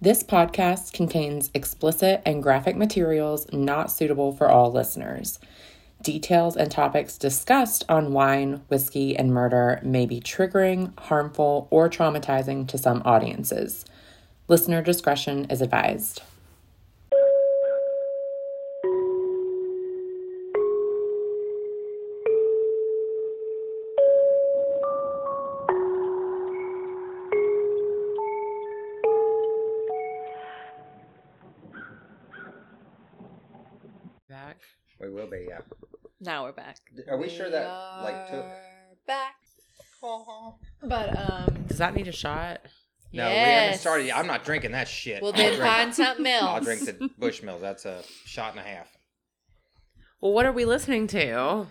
This podcast contains explicit and graphic materials not suitable for all listeners. Details and topics discussed on wine, whiskey, and murder may be triggering, harmful, or traumatizing to some audiences. Listener discretion is advised. Now we're back. Are we sure that like took? back. But um, Does that need a shot? No, we haven't yes. started. yet. I'm not drinking that shit. Well, I'll then drink- find something else. I'll drink the Bushmills. That's a shot and a half. Well, what are we listening to?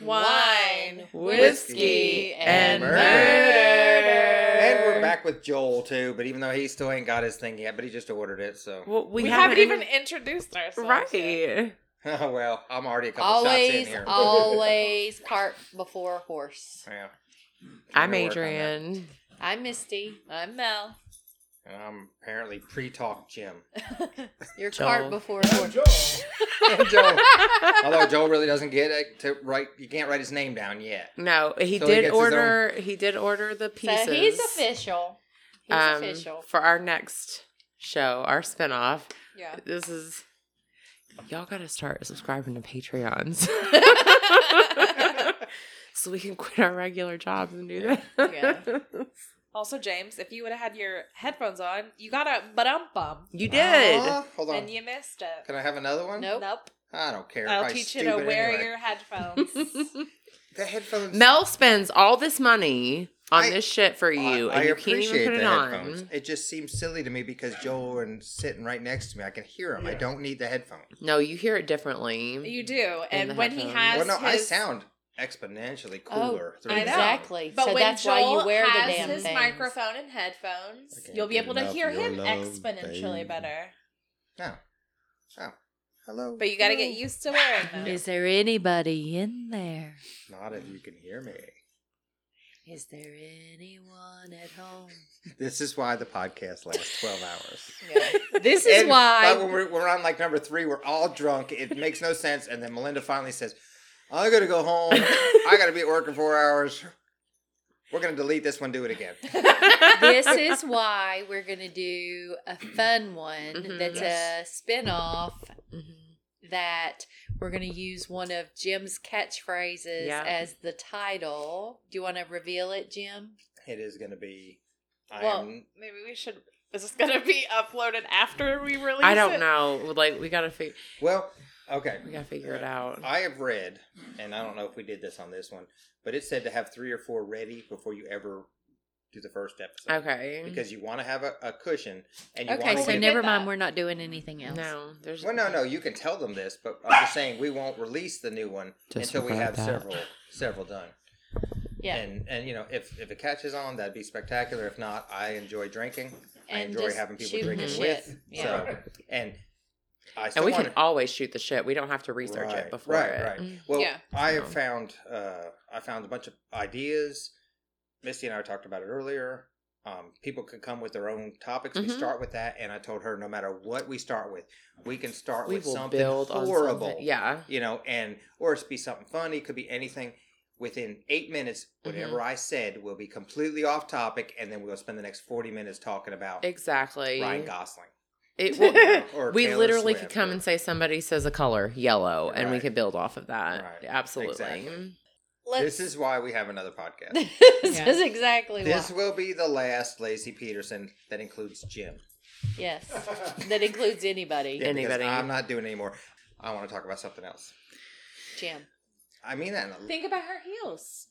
wine, whiskey, and murder. And we're back with Joel too, but even though he still ain't got his thing yet, but he just ordered it, so Well, we, We, haven't, haven't, even introduced ourselves. yet. right. Oh well. I'm already a couple shots in Always, here. always cart before horse. Yeah. I'm Trying to work on that. Adrian. I'm Misty. I'm Mel. And I'm apparently pre-talk Jim. Your Joel. cart before horse. Joel. Although Joel really doesn't get it to write, you can't write his name down yet. No, he So did gets his order. He did order the pieces. So he's official. He's um, official. for our next show, our spinoff. Yeah. This is y'all got to start subscribing to Patreons so we can quit our regular jobs and do that. Yeah. Also, James, if you would have had your headphones on, you got a but um bum, you did. Aw, hold on. and you missed it. Can I have another one? Nope. Nope. I don't care. I'll Probably teach you to stupid wear anyway. your headphones. the headphones. Mel spends all this money on I- this shit for you, I, and I you can't appreciate even put the it headphones. on. It just seems silly to me because Joel and sitting right next to me, I can hear him. I don't need the headphones. No, you hear it differently. you do, and when he has Well, no, I sound exponentially Oh, cooler. through I know. exactly. But so when that's Joel why you wear the damn his things. microphone and headphones, you'll be able to hear him love, exponentially babe. better. Oh. Oh. Hello. But you got to get used to wearing them. Is there anybody in there? Not if you can hear me. Is there anyone at home? This is why the podcast lasts 12 hours. Yeah. This is And, why. when we're, we're on like number three, we're all drunk. It makes no sense. And then Melinda finally says, I gotta go home. I gotta be at work in four hours. We're gonna delete this one, do it again. this is why we're gonna do a fun one Mhm. that's a spin-off Mhm. that we're gonna use one of Jim's catchphrases Yeah. as the title. Do you want to reveal it, Jim? It is gonna be. I Well, am, maybe we should. Is this gonna be uploaded after we release? I don't it? know. Like we gotta figure. well, okay. We gotta figure it out. I have read, and I don't know if we did this on this one, but it said to have three or four ready before you ever do the first episode. Okay. Because you want to have a, a cushion, and you Okay, want to so never mind. that. We're not doing anything else. no, there's Well, no, no, you can tell them this, but I'm just saying we won't release the new one Just until we have that. several several done. Yeah, And and you know, if if it catches on, that'd be spectacular. If not, I enjoy drinking. I enjoy just having people drinking the with. Yeah. So and I still and we want can always shoot the shit. We don't have to research right, it before right, it. right. Well, Yeah. I have found uh, I found a bunch of ideas. Misty and I talked about it earlier. Um, people can come with their own topics. We Mhm. start with that, and I told her no matter what we start with, we can start We with something horrible. something. Yeah. you know, and or it's be something funny, could be anything. Within eight minutes, whatever Mm-hmm. I said will be completely off topic, and then we'll spend the next forty minutes talking about Exactly. Ryan Gosling. It will, Or we Taylor literally Swift could come or- and say somebody says a color yellow, and we could build off of that. Right. Absolutely. Exactly. Let's, This is why we have another podcast. this Yeah. is exactly this why. will be the last Laci Peterson that includes Jim. Yes, that includes anybody. Yeah, Anybody. I'm not doing anymore. I want to talk about something else. Jim. I mean that. in a- Think about her heels.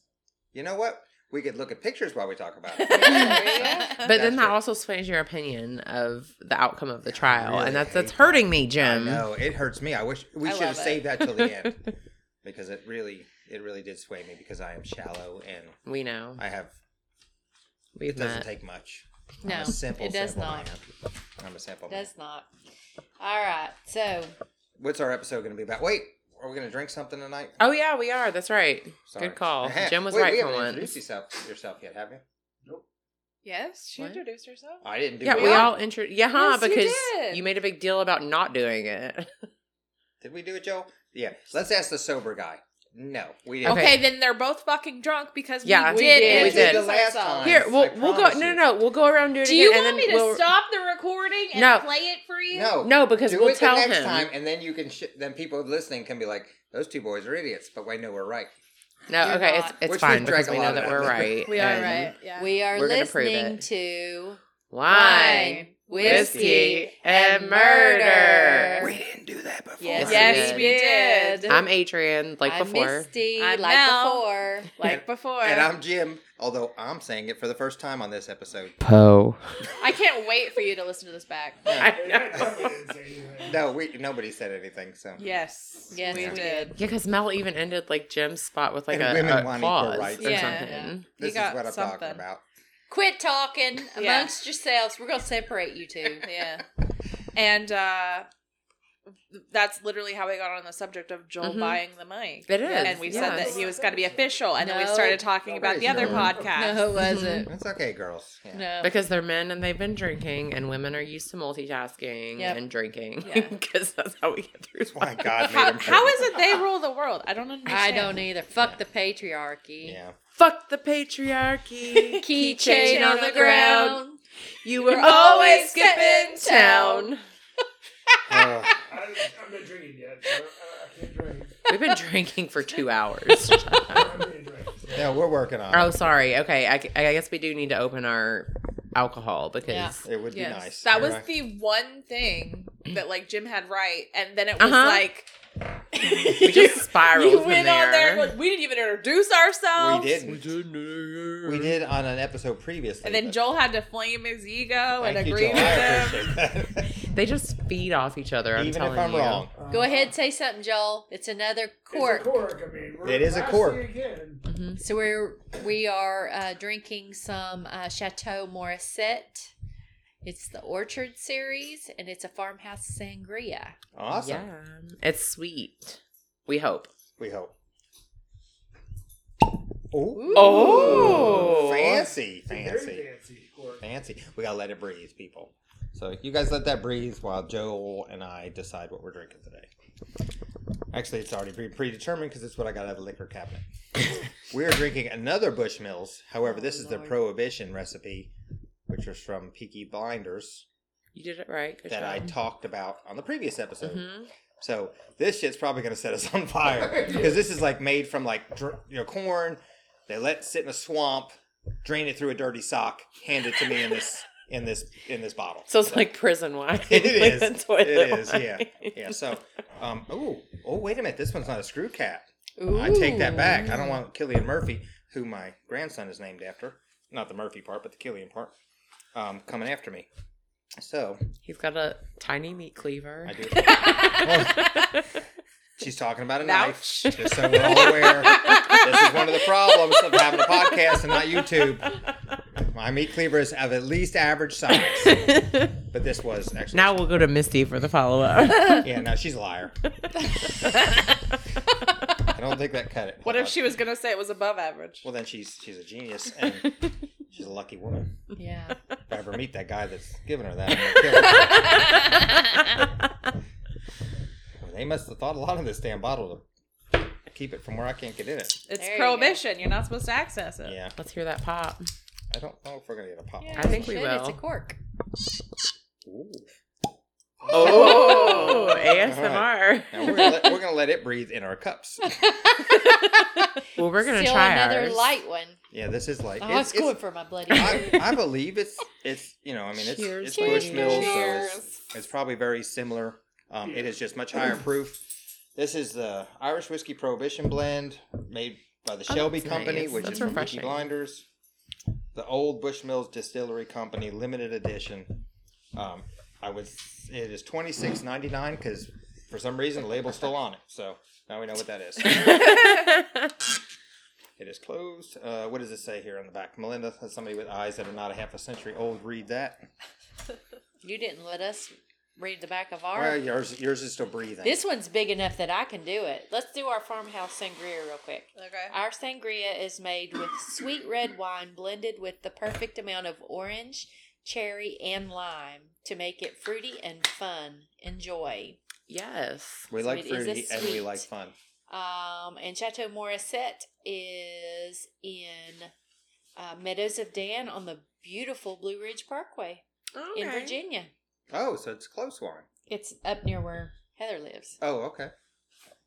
You know what? We could look at pictures while we talk about it. There you. But That's then that true. also sways your opinion of the outcome of the trial, really and that's hate that's that. hurting me, Jim. No, it hurts me. I wish we I should have it. saved that till the end because it really, it really did sway me because I am shallow and we know. I have. We've It doesn't met. take much. No, I'm a simple, it does simple not. Man. I'm a simple. man. Does not. All right. So What's our episode going to be about? Wait, are we going to drink something tonight? Oh yeah, we are. That's right. Sorry. Good call. Jim was Wait, right we for haven't once. introduced yourself, yourself yet, have you? Yes, she What? introduced herself. I didn't do Yeah, it. we all intro. Yeah, huh? Yes, because did. you made a big deal about not doing it. Did we do it, Joe? Yeah. Let's ask the sober guy. No, we didn't. Okay. Okay. then they're both fucking drunk because Yeah, we we did. did. We did. The last time. Here, we'll I we'll go. promise No, no, you. no. We'll go around and do it Do again. you and want then me to we'll, stop the recording and No. play it for you? No, No, because do we'll it tell the next him. time, and then you can. Sh- then people listening can be like, "Those two boys are idiots," but we know we're right. No, You're okay, not. it's it's Which fine we've drank because a we lot know of that that. we're right. We are and right. Yeah. We are We're gonna prove listening it. to Wine, whiskey, and murder. We didn't do that before. Yes, Yes, we we did. I'm Adrian, like I'm before. Misty, I'm like Mel. before. like before. And I'm Jim, although I'm saying it for the first time on this episode. Poe. I can't wait for you to listen to this back. No, we nobody said anything. So Yes. Yes, we we did. Yeah, because Mel even ended like Jim's spot with like And a, women a want equal clause rights. or Yeah. something. this is got what I'm something. talking about. Quit talking Yeah. amongst yourselves. We're gonna separate you two. Yeah. And uh that's literally how we got on the subject of Joel Mhm. buying the mic. It is, And we said that he was going to be official. And then we started talking about the other No. podcast. No, it wasn't. It's okay, girls. Yeah. No. Because they're men and they've been drinking, and women are used to multitasking Yep. and drinking. Yeah. Because that's how we get through. why. God made How, them how is it they rule the world? I don't understand. I don't either. Fuck the patriarchy. Yeah. Fuck the patriarchy. Keychain on the ground. You were We're always always skipping skipping town. Uh, I, I'm not drinking yet. So I, I can't drink. We've been drinking for two hours. I'm gonna drink. no, we're working on oh, sorry. Okay, I, I guess we do need to open our alcohol because Yeah. It would be Yes. nice. That You're was right. the one thing that like Jim had right, and then it was Uh-huh. like we just spiraled you went there. on there. Like, we didn't even introduce ourselves. We didn't. We did on an episode previously. And then but- Joel had to flame his ego and Thank you, agree Joel. with I him. They just feed off each other. I'm Even telling if I'm you. wrong. Go ahead, say something, Joel. It's another cork. It's a cork. I mean, we're It is a lasting cork. Again. So we're we are uh, drinking some uh, Chateau Morrisette. It's the Orchard series, and it's a farmhouse sangria. Awesome. Yeah, it's sweet. We hope. We hope. Ooh. Oh. fancy, Very fancy, fancy fancy. We gotta let it breathe, people. So you guys let that breathe while Joel and I decide what we're drinking today. Actually, it's already pre- predetermined because it's what I got out of the liquor cabinet. we are drinking another Bushmills. However, this is the oh, Prohibition recipe, which was from Peaky Blinders You did it right. Good that I talked about on the previous episode. Mhm. So this shit's probably gonna set us on fire because this is like made from like dr- you know corn. They let sit in a swamp, drain it through a dirty sock, hand it to me in this in this in this bottle. So it's like prison wine. It Like is. the toilet It is. Yeah. wine. Yeah. So, um. Oh. Oh. Wait a minute. This one's not a screw cap. I take that back. I don't want Cillian Murphy, who my grandson is named after. Not the Murphy part, but the Killian part. Um, coming after me. So He's got a tiny meat cleaver. I do. She's talking about a knife. Ouch. Just so we're all aware. this is one of the problems of having a podcast and not YouTube. My meat cleaver is of at least average size, but this was actually now we'll go to Misty for the follow up. Yeah, no, she's a liar. I don't think that cut it. What if she was gonna say it was above average? Well, then she's she's a genius and she's a lucky woman. Yeah. If I ever meet that guy that's giving her that, I'm gonna kill him. Well, they must have thought a lot of this damn bottle to keep it from where I can't get in it. It's There you prohibition. You are not supposed to access it. Yeah, Let's hear that pop. I don't know if we're gonna get a pop. Yeah, I think we should. will. It's a cork. Ooh. Oh, ASMR. Now we're gonna, let, we're gonna let it breathe in our cups. Well, we're gonna Still try another ours. light one. Yeah, this is like Oh, it's- it's, it's- for my bloody. I, I believe it's it's you know I mean it's Cheers, it's ladies. Bushmills, so it's, it's probably very similar. Um, it is just much higher proof. This is the Irish whiskey Prohibition blend made by the Oh, Shelby that's Company, nice. which That's is from Peaky. Blinders. The old Bushmills Distillery Company limited edition. Um, I was it is twenty six ninety nine because for some reason the label's still on it. So now we know what that is. It is closed. Uh, what does it say here on the back? Melinda, as somebody with eyes that are not a half a century old, read that. You didn't let us read the back of our. Well, yours yours is still breathing. this one's big enough that I can do it. Let's do our farmhouse sangria real quick. Okay. Our sangria is made with sweet red wine blended with the perfect amount of orange, cherry, and lime to make it fruity and fun. Enjoy. Yes. we so like it is a fruity and we like fun. Um, and Chateau Morrisette is in uh, Meadows of Dan on the beautiful Blue Ridge Parkway in Virginia. Oh, so it's a close one. It's up near where Heather lives. Oh, okay.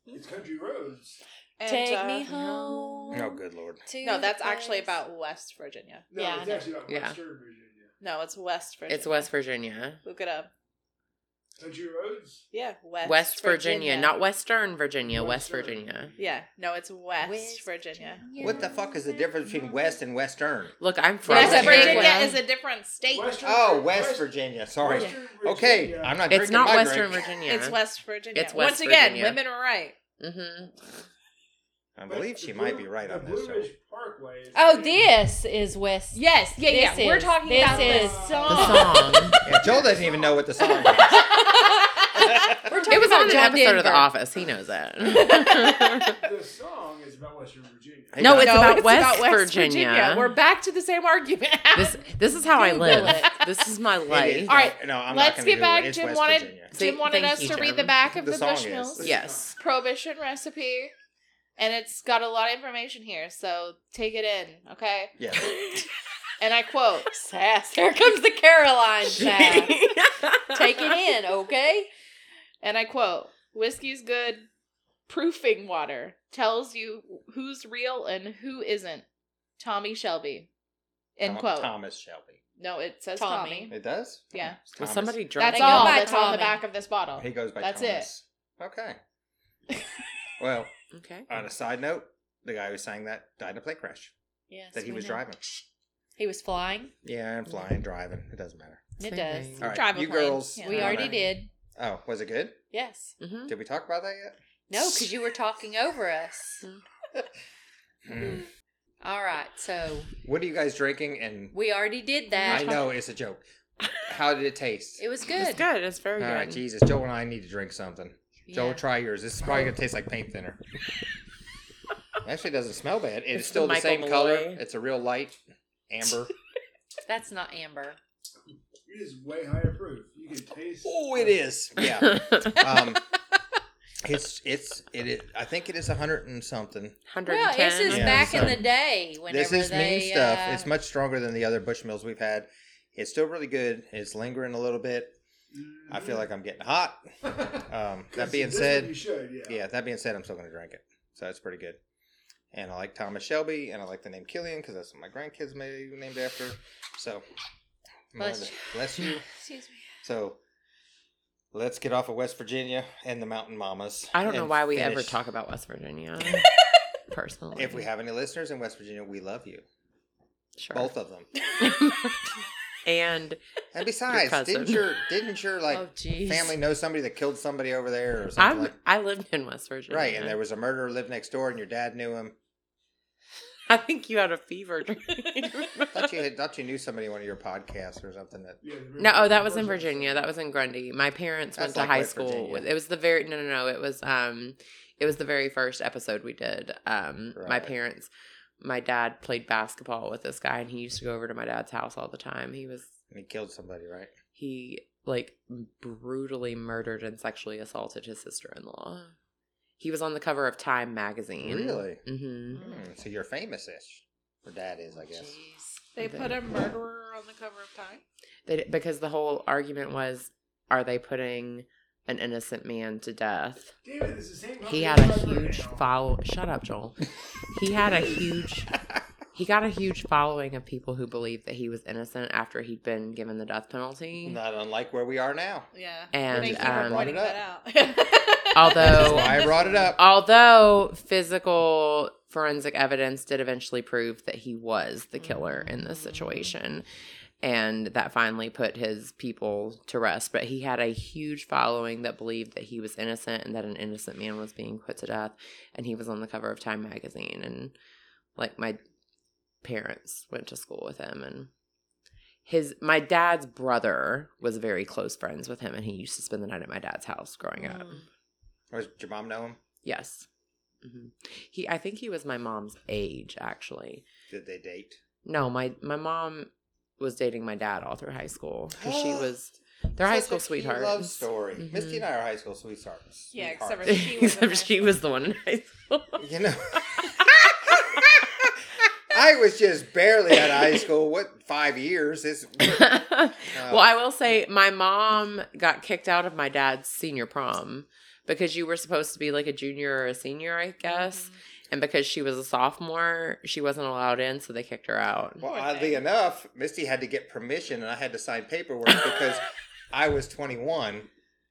It's country roads. And, Take uh, me home. Oh, good lord. No, that's actually about West Virginia. No, Yeah, it's know. actually about Yeah. Western Virginia. No, it's West Virginia. It's West Virginia. Look it up. Country roads. Yeah, West. West, Virginia. not Western Virginia, West Western. Virginia. Yeah, no, it's West, West Virginia. What the fuck is the difference between West and Western? Look, I'm from West West. Virginia. Virginia is a different state. Western, Oh, West West- Virginia. Sorry. Western Okay, I'm not It's drinking not my Western drink. Virginia. It's West Virginia. It's West Once again, Virginia. women are right. Mm-hmm. I believe the she Blue- might be right on this. so- Ridge Parkway. is Oh, this is West. Yes, yeah, This yeah. We're is- talking this about is- the The song. song. Yeah, Joel doesn't even know what the song is. We're talking it was about on an John episode of The Office. He knows that. The song is about Western Virginia. Hey, No, guys, it's about West Virginia. We're back to the same argument. this this is how I live. it. This is my it is- life. All right, No, I'm Let's not get gonna back. do it. It's Jim West wanted Virginia. See, Jim wanted thank us you, to read the back of The the, song Bushmills is. Yes. prohibition recipe, and it's got a lot of information here. So take it in, okay? Yeah. And I quote: Sass. Here comes the Caroline sass. Take it in, okay? And I quote: "Whiskey's good proofing water tells you who's real and who isn't." Tommy Shelby. End Tom- quote. Thomas Shelby. No, it says Tommy. Tommy. It does? Yeah. It's Was Thomas. somebody drunk? That's They go all by that's on the Tommy. back of this bottle. He goes by That's Thomas. Okay. well, Okay. on a side note, the guy who sang that died in a plane crash Yes. that he we was know. driving. He was flying. Yeah, and flying, driving. It doesn't matter. It Same does. thing. All right, Drive a you plane. girls. Yeah. We wanna- already did. Oh, was it good? Yes. Mhm. Did we talk about that yet? No, because you were talking over us. Hmm. All right. So What are you guys drinking? And we already did that. I know it's a joke. How did it taste? It was good. It's good. It's very All right, good. Jesus. Joel and I need to drink something. Joel, Yeah. try yours. This is probably gonna taste like paint thinner. Actually, doesn't smell bad. It's, It's still the, Michael same color. It's a real light amber. That's not amber. It is way higher proof. You can taste. oh, it is. Yeah. Um, it's it's it is. I think it is a hundred and something. 110. Well, this is Yeah, back in so- the day. Whenever this is they, mean stuff. uh, It's much stronger than the other Bushmills we've had. It's still really good. It's lingering a little bit. I feel like I'm getting hot. Um, that being This said, you should. Yeah. yeah, that being said, I'm still going to drink it. So it's pretty good. And I like Thomas Shelby, and I like the name Killian because that's what my grandkids may be named after. So, Bless Melinda, you. bless you. Excuse me. So, let's get off of West Virginia and the Mountain Mamas. I don't know why we ever talk about West Virginia. Personally. If we have any listeners in West Virginia, we love you, Sure. both of them. and And besides, cousin. didn't your didn't your like oh, family know somebody that killed somebody over there or something like I lived in West Virginia. Right, and there was a murderer lived next door, and your dad knew him. I think you had a fever dream. Thought you had, thought you knew somebody on one of your podcasts or something that. No, oh, that was in Virginia. That was in Grundy. My parents That's went to like high West school. Virginia. With, it was the very no, no, no. It was um, it was the very first episode we did. Um, my parents, my dad played basketball with this guy, and he used to go over to my dad's house all the time. He was And he killed somebody, right? he like brutally murdered and sexually assaulted his sister-in-law. He was on the cover of Time magazine. Really? Mm-hmm. Hmm, so you're famous-ish. Or dad is, I guess. Jeez. They put a murderer on the cover of Time. They, because the whole argument was, are they putting an innocent man to death? Damn it, it's the same He had a huge now. follow. Shut up, Joel. He had a huge. He got a huge following of people who believed that he was innocent after he'd been given the death penalty. Not unlike where we are now. Yeah. And, Thank you for um, pointing Brought that out. Although That's why I brought it up. Although physical forensic evidence did eventually prove that he was the killer in this situation. And that finally put his people to rest. But he had a huge following that believed that he was innocent and that an innocent man was being put to death. And he was on the cover of Time magazine. And like my parents went to school with him. And his my dad's brother was very close friends with him, and he used to spend the night at my dad's house growing up. Mm. Or does your mom know him? Yes, hmm he. I think he was my mom's age actually. Did they date? No, my my mom was dating my dad all through high school because she was their high school a cute sweethearts. Love story. Mhm. Misty and I are high school sweethearts. Yeah, sweethearts. except for- She was Except she was the one in high school. You know. I was just barely out of high school. What five years? It's, well, I will say my mom got kicked out of my dad's senior prom because you were supposed to be like a junior or a senior, I guess. And because she was a sophomore, she wasn't allowed in, so they kicked her out. well, Poor oddly enough, Misty had to get permission, and I had to sign paperwork because I was 21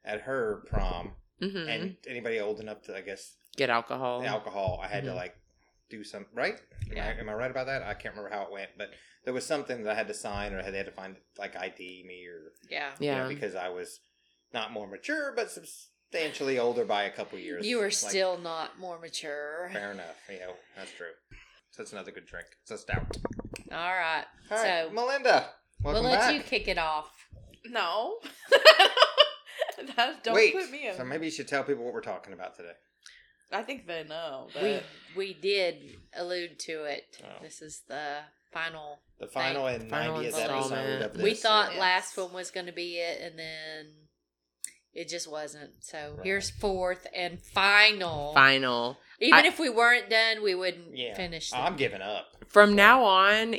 at her prom, hmm and anybody old enough to, I guess, Get alcohol. alcohol, I had to Mhm. like do some right. Am, Yeah. I, am I right about that? I can't remember how it went, but there was something that I had to sign, or they had to find like ID me, or Yeah. you know, Yeah. because I was not more mature, but substantially older by a couple years. You were Like, still not more mature. fair enough. You know, that's true. So that's another good drink. It's a stout. All right. All right, so Melinda, welcome we'll let back. you kick it off. No. that, don't Wait, put me in. so maybe you should tell people what we're talking about today. I think they know. But We we did allude to it. Oh. This is the final. The final and Final 90th episode of this. we thought Yes. last one was going to be it, and then it just wasn't. So Right. here's fourth and final. Final. Even I- if we weren't done, we wouldn't yeah, finish. Oh, I'm giving up. From now on,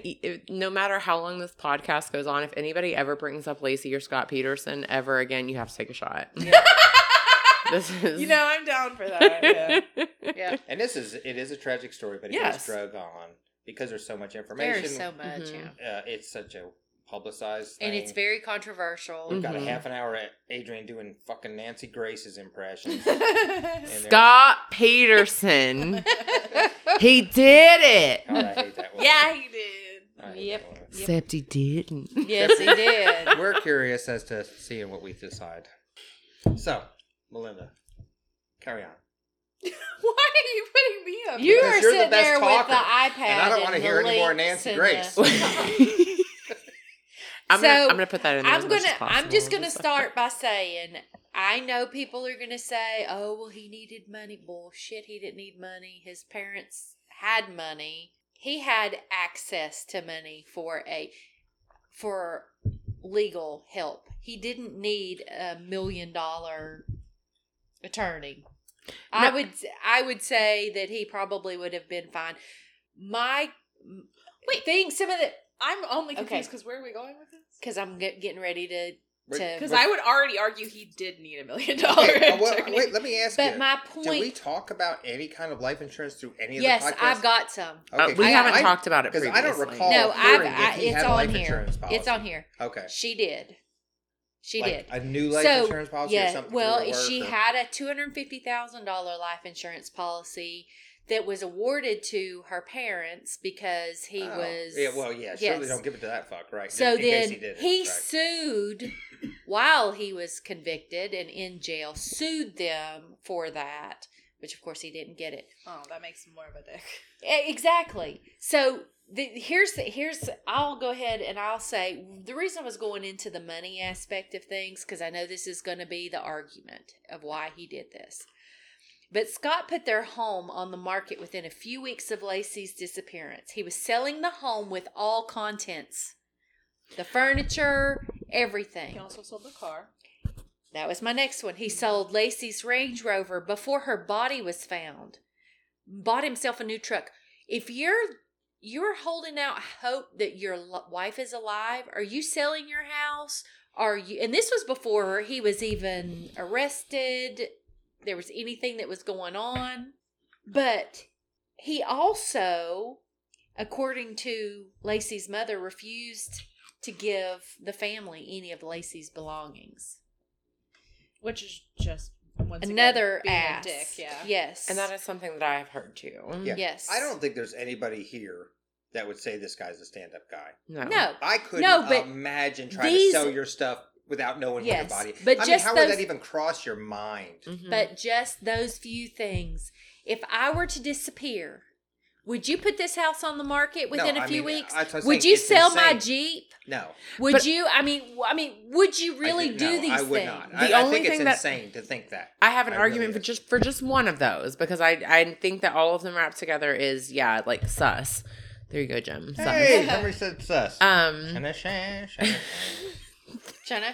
no matter how long this podcast goes on, if anybody ever brings up Laci or Scott Peterson ever again, you have to take a shot. this is. you know, I'm down for that. Yeah. yeah. And this is it is a tragic story, but it Yes. is drug on because there's so much information. There's so much, Mhm. yeah. uh, it's such a publicized thing. And it's very controversial. We've got Mhm. a half an hour at Adrian doing fucking Nancy Grace's impressions. Scott Peterson. he did it. God, I hate that one. yeah, he did. I Yep. Except he didn't. yes, he did. We're curious as to seeing what we decide. So, Melinda, carry on. Why are you putting me up? You Because you're the sitting best there talker, with the iPad, and I don't wanna hear any more Nancy Grace. I'm gonna So, I'm gonna put that in there. I'm as much gonna. as I'm possible. just gonna start by saying I know people are gonna say, "Oh, well, he needed money." Bullshit. He didn't need money. His parents had money. He had access to money for a for legal help. He didn't need a million dollar attorney. I would I would say that he probably would have been fine. My Wait. think some of the I'm only confused because where are we going with this? because I'm get, getting ready to Wait, to Because I would already argue he did need a million dollar Okay, uh, well, wait, let me ask But you. my point. Did we talk about any kind of life insurance through any of yes, the podcasts? I've got some. Uh, we I- haven't I- talked about it Because. I don't recall No, I've, I, it's on here. insurance. It's on here. Okay. She did. She like did. a new life so insurance policy or yeah, something. well, through she or- had a two hundred fifty thousand dollar life insurance policy that was awarded to her parents because he Oh. was. Yeah, well, yeah. Surely Yes. don't give it to that fuck, right? So in case then he, did it, he right. sued while he was convicted and in jail. Sued them for that, which of course he didn't get it. oh, that makes him more of a dick. Exactly. So the, here's the here's I'll go ahead and I'll say the reason I was going into the money aspect of things because I know this is going to be the argument of why he did this. But Scott put their home on the market within a few weeks of Laci's disappearance. He was selling the home with all contents. The furniture, everything. He also sold the car. That was my next one. He sold Laci's Range Rover before her body was found. Bought himself a new truck. If you're you're holding out hope that your wife is alive, are you selling your house? Are you and this was before he was even arrested, there was anything that was going on. But he also according to Laci's mother refused to give the family any of Laci's belongings Which is just once again, another being a ass. dick, yeah. Yes. and that is something that I have heard too. Mm. Yeah. Yes. I don't think there's anybody here that would say this guy's a stand-up guy. No. no. I couldn't No, but imagine trying these- to sell your stuff without knowing Yes, your body. but I mean, just how would that even cross your mind? Mhm. But just those few things. If I were to disappear Would you put this house on the market within No, a I few mean, weeks? that's I'm Would saying, you it's sell my. Jeep? No, Would But- you? I mean, w- I mean, would you really I, do no, these I would things? not. The I, I only think it's thing that- insane to think that. I have an I really argument for just for just one of those because I I think that all of them wrapped together is yeah like sus. There you go, Jim. Sus. Hey, somebody said sus. Um. Shana, shana, shana,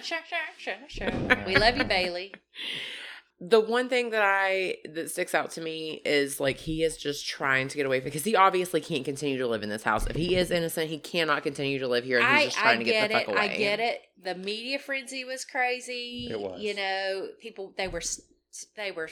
shana, shana. We love you, Bailey. the one thing that I that sticks out to me is like he is just trying to get away because he obviously can't continue to live in this house. If he is innocent, he cannot continue to live here, and he's I, just I trying to get get, the it. fuck away. I get it. The media frenzy was crazy. It was. You know, people they were they were,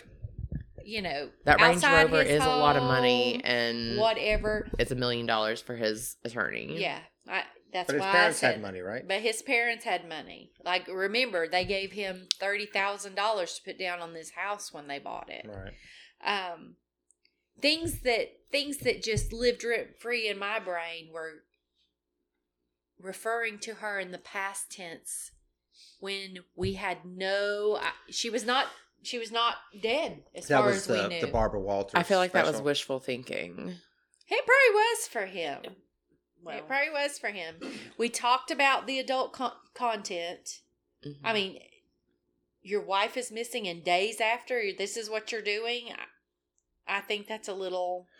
you know, That Range Rover his is a lot of money, and whatever. it's a million dollars for his attorney. Yeah, I, that's But his why parents I said. had money, right? But his parents had money. Like remember, they gave him thirty thousand dollars to put down on this house when they bought it. Right. um things that things that just lived rent free in my brain were referring to her in the past tense when we had no I- she was not she was not dead as That far was as the, we knew the Barbara Walters. I feel like that was special. wishful thinking. it probably was for him Well, it probably was for him we talked about the adult con- content Mhm. i mean your wife is missing and days after this is what you're doing i, I think that's a little a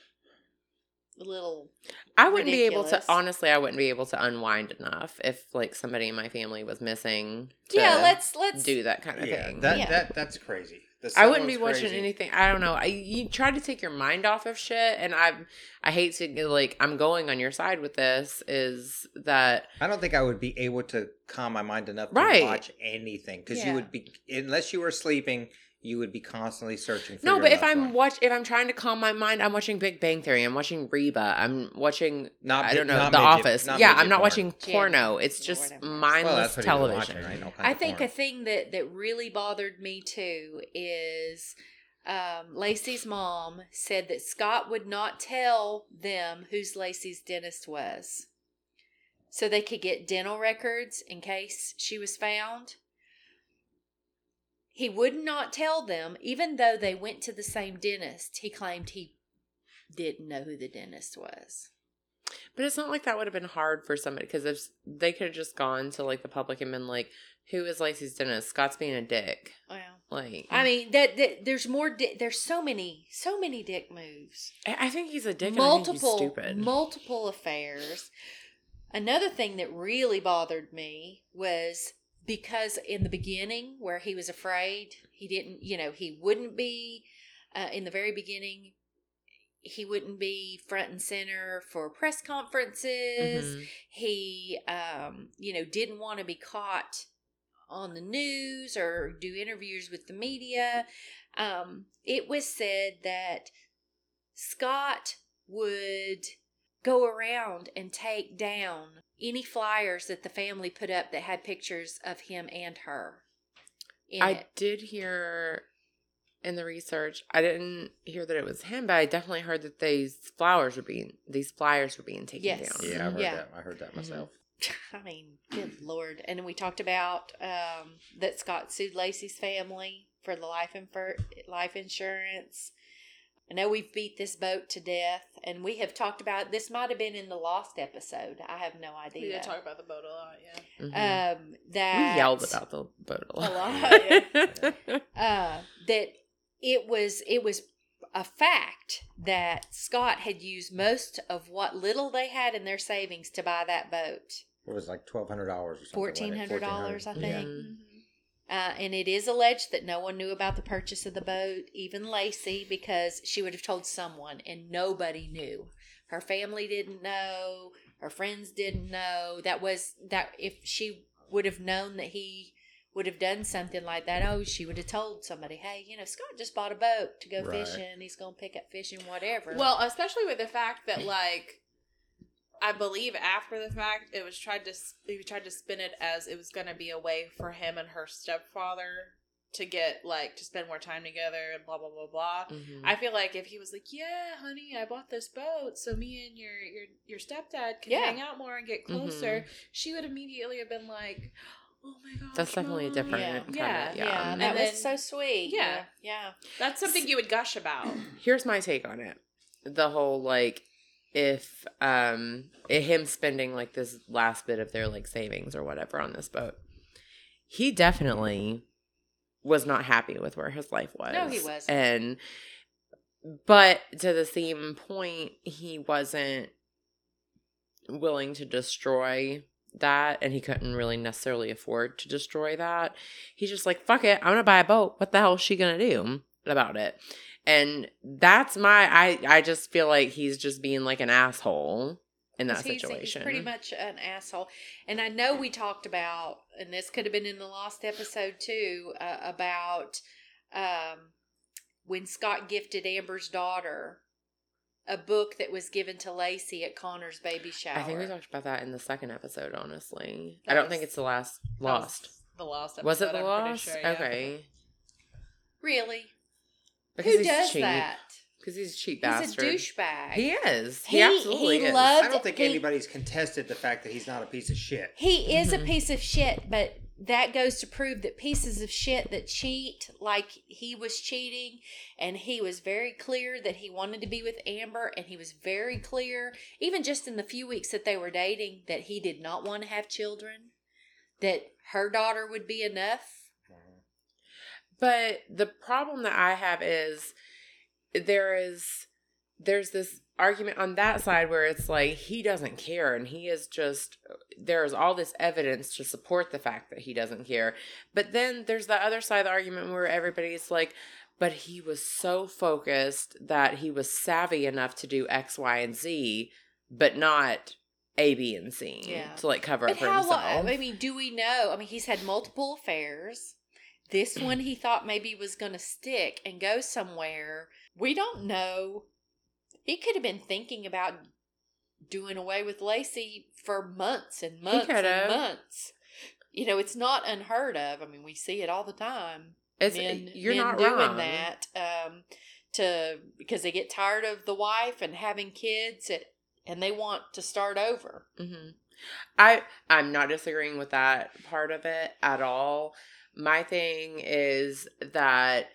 little I wouldn't be able to honestly. I wouldn't be able to unwind enough if like somebody in my family was missing. To yeah let's let's do that kind of Yeah, thing. that, Yeah. that that's crazy. I wouldn't be watching crazy. anything. I don't know. I you try to take your mind off of shit, and I'm. I hate to get, like I'm going on your side with this. Is that I don't think I would be able to calm my mind enough to Right. watch anything because Yeah. you would be unless you were sleeping, you would be constantly searching. for no? your But if I'm one. watch if I'm trying to calm my mind, I'm watching Big Bang Theory. I'm watching Reba. I'm watching not I don't know The midget- Office. yeah, I'm not porn. watching Yeah. porno. It's Yeah, just whatever. Well, mindless that's what television. watching, right? No kind I of think a thing that that really bothered me too is um, Laci's mom said that Scott would not tell them whose Laci's dentist was, so they could get dental records in case she was found. He would not tell them, even though they went to the same dentist. He claimed he didn't know who the dentist was. But it's not like that would have been hard for somebody because if they could have just gone to like the public and been like, "Who is Laci's dentist? Scott's being a dick." Oh, well, Like, I mean that, that there's more. Di- there's so many, so many dick moves. I I think he's a dick. multiple and I think he's stupid. multiple affairs. Another thing that really bothered me was because in the beginning, where he was afraid, he didn't, you know, he wouldn't be uh, in the very beginning. He wouldn't be front and center for press conferences. Mhm. He, um, you know, didn't want to be caught on the news or do interviews with the media. Um, it was said that Scott would go around and take down any flyers that the family put up that had pictures of him and her in I it. did hear in the research. I didn't hear that it was him, but I definitely heard that these flowers were being these flyers were being taken Yes. down. Yeah, I heard Yeah. that. I heard that myself. I mean, good lord! And we talked about um, that Scott sued Laci's family for the life infer- life insurance. I know we've beat this boat to death, and we have talked about this. Might have been in the lost episode. I have no we idea. did talk about the boat a lot. Yeah. Mhm. um, that we yelled about the boat a lot. lot, uh, that it was it was a fact that Scott had used most of what little they had in their savings to buy that boat. It was like twelve hundred dollars or something. Fourteen hundred dollars, I think. Mhm. Uh, and it is alleged that no one knew about the purchase of the boat, even Laci, because she would have told someone, and nobody knew. Her family didn't know. Her friends didn't know. That was that. If she would have known that he would have done something like that, oh, she would have told somebody, "Hey, you know, Scott just bought a boat to go Right. fishing. He's going to pick up fishing, whatever." Well, especially with the fact that like I believe after the fact it was tried to he tried to spin it as it was going to be a way for him and her stepfather to get like to spend more time together and blah blah blah blah. Mhm. I feel like if he was like, "Yeah, honey, I bought this boat so me and your your your stepdad can Yeah. hang out more and get closer," she would immediately have been like, "Oh my god, That's definitely a different Yeah. kind Yeah, of yeah, yeah. that And was then- so sweet. Yeah. yeah, yeah. That's something you would gush about." Here's my take on it. The whole like if um him spending like this last bit of their like savings or whatever on this boat. He definitely was not happy with where his life was. No, he wasn't. And but to the same point, he wasn't willing to destroy that and he couldn't really necessarily afford to destroy that. He's just like, fuck it, I'm gonna buy a boat. What the hell is she gonna do about it? And that's my I I just feel like he's just being like an asshole in that he's- situation. He's pretty much an asshole. And I know we talked about, and this could have been in the last episode too, uh, about um, when Scott gifted Amber's daughter a book that was given to Laci at Conner's baby shower. I think we talked about that in the second episode, honestly. That I don't was- think it's the last lost. the last episode. Was it the I'm lost? sure, yeah. Okay. really? Because Who he's does cheap. that? Because he's a cheap He's bastard. a douchebag. He is. He, He- absolutely he is. loves- I don't think he- anybody's contested the fact that he's not a piece of shit. He is Mhm. a piece of shit, but that goes to prove that pieces of shit that cheat, like he was cheating, and he was very clear that he wanted to be with Amber, and he was very clear, even just in the few weeks that they were dating, that he did not want to have children, that her daughter would be enough. But the problem that I have is there is there's this argument on that side where it's like he doesn't care and he is just there's all this evidence to support the fact that he doesn't care. But then there's the other side of the argument where everybody's like but he was so focused that he was savvy enough to do X, Y, and Z, but not A, B, and C Yeah. to like cover But up for how uh, himself. I mean, do we know? I mean, he's had multiple affairs. This one he thought maybe was going to stick and go somewhere. We don't know. He could have been thinking about doing away with Laci for months and months and months. You know, it's not unheard of. I mean, we see it all the time. It's, men, you're men not doing wrong. that um, to because they get tired of the wife and having kids, it, and they want to start over. hmm I I'm not disagreeing with that part of it at all. My thing is that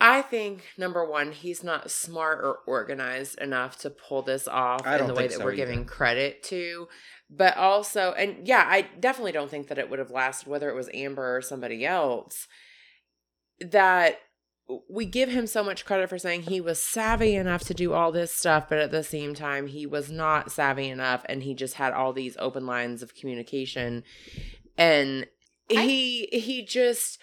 I think number one, he's not smart or organized enough to pull this off in the way that so we're either. giving credit to. But also, and yeah, I definitely don't think that it would have lasted whether it was Amber or somebody else. That we give him so much credit for saying he was savvy enough to do all this stuff, but at the same time, he was not savvy enough and he just had all these open lines of communication. And I- he he just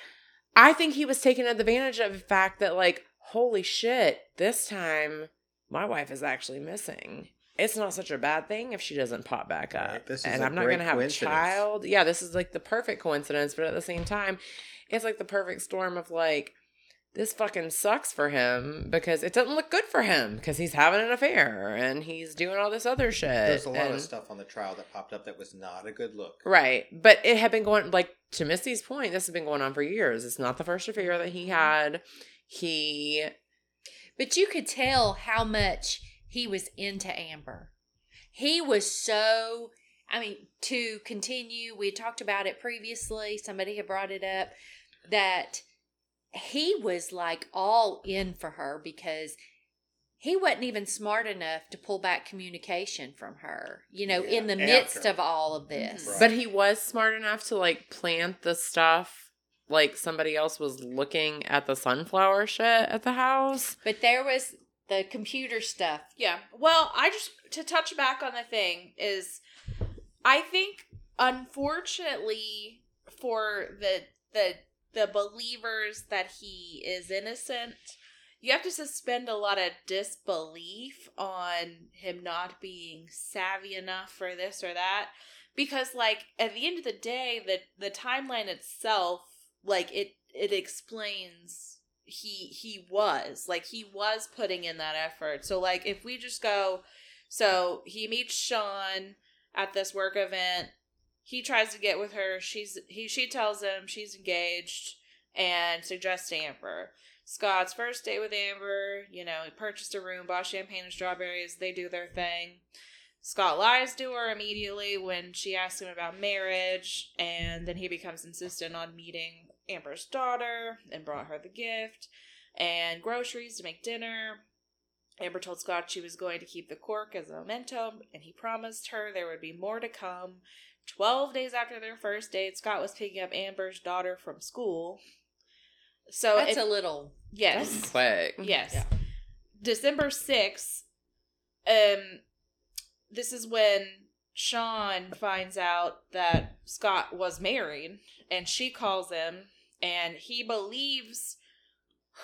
I think he was taking advantage of the fact that like, holy shit, this time my wife is actually missing. It's not such a bad thing if she doesn't pop back up. Right, this is and a I'm not gonna have a child. Yeah, this is like the perfect coincidence, but at the same time, it's like the perfect storm of like this fucking sucks for him because it doesn't look good for him because he's having an affair and he's doing all this other shit. There's a lot and- of stuff on the trial that popped up that was not a good look. Right. But it had been going like to Misty's point, this has been going on for years. It's not the first affair that he mm-hmm. had. He But you could tell how much he was into Amber. He was so, I mean, to continue, we had talked about it previously, somebody had brought it up, that he was like all in for her because he wasn't even smart enough to pull back communication from her, you know, Yeah, in the after. midst of all of this. Mhm. Right. but he was smart enough to like plant the stuff like somebody else was looking at the sunflower shit at the house. But there was the computer stuff. Yeah. Well, I just to touch back on the thing is I think unfortunately for the the the believers that he is innocent, you have to suspend a lot of disbelief on him not being savvy enough for this or that. Because like at the end of the day the the timeline itself like it it explains he he was like he was putting in that effort. So like if we just go so he meets shawn at this work event he tries to get with her she's he she tells him she's engaged and suggests amber scott's first date with amber you know he purchased a room bought champagne and strawberries they do their thing Scott lies to her immediately when she asks him about marriage, and then he becomes insistent on meeting Amber's daughter and brought her the gift and groceries to make dinner. Amber told Scott she was going to keep the cork as a memento, and he promised her there would be more to come. Twelve days after their first date, Scott was picking up Amber's daughter from school. So That's it- a little. yes, Quick. yes, Yeah. December sixth. Um, this is when Shawn finds out that Scott was married, and she calls him, and he believes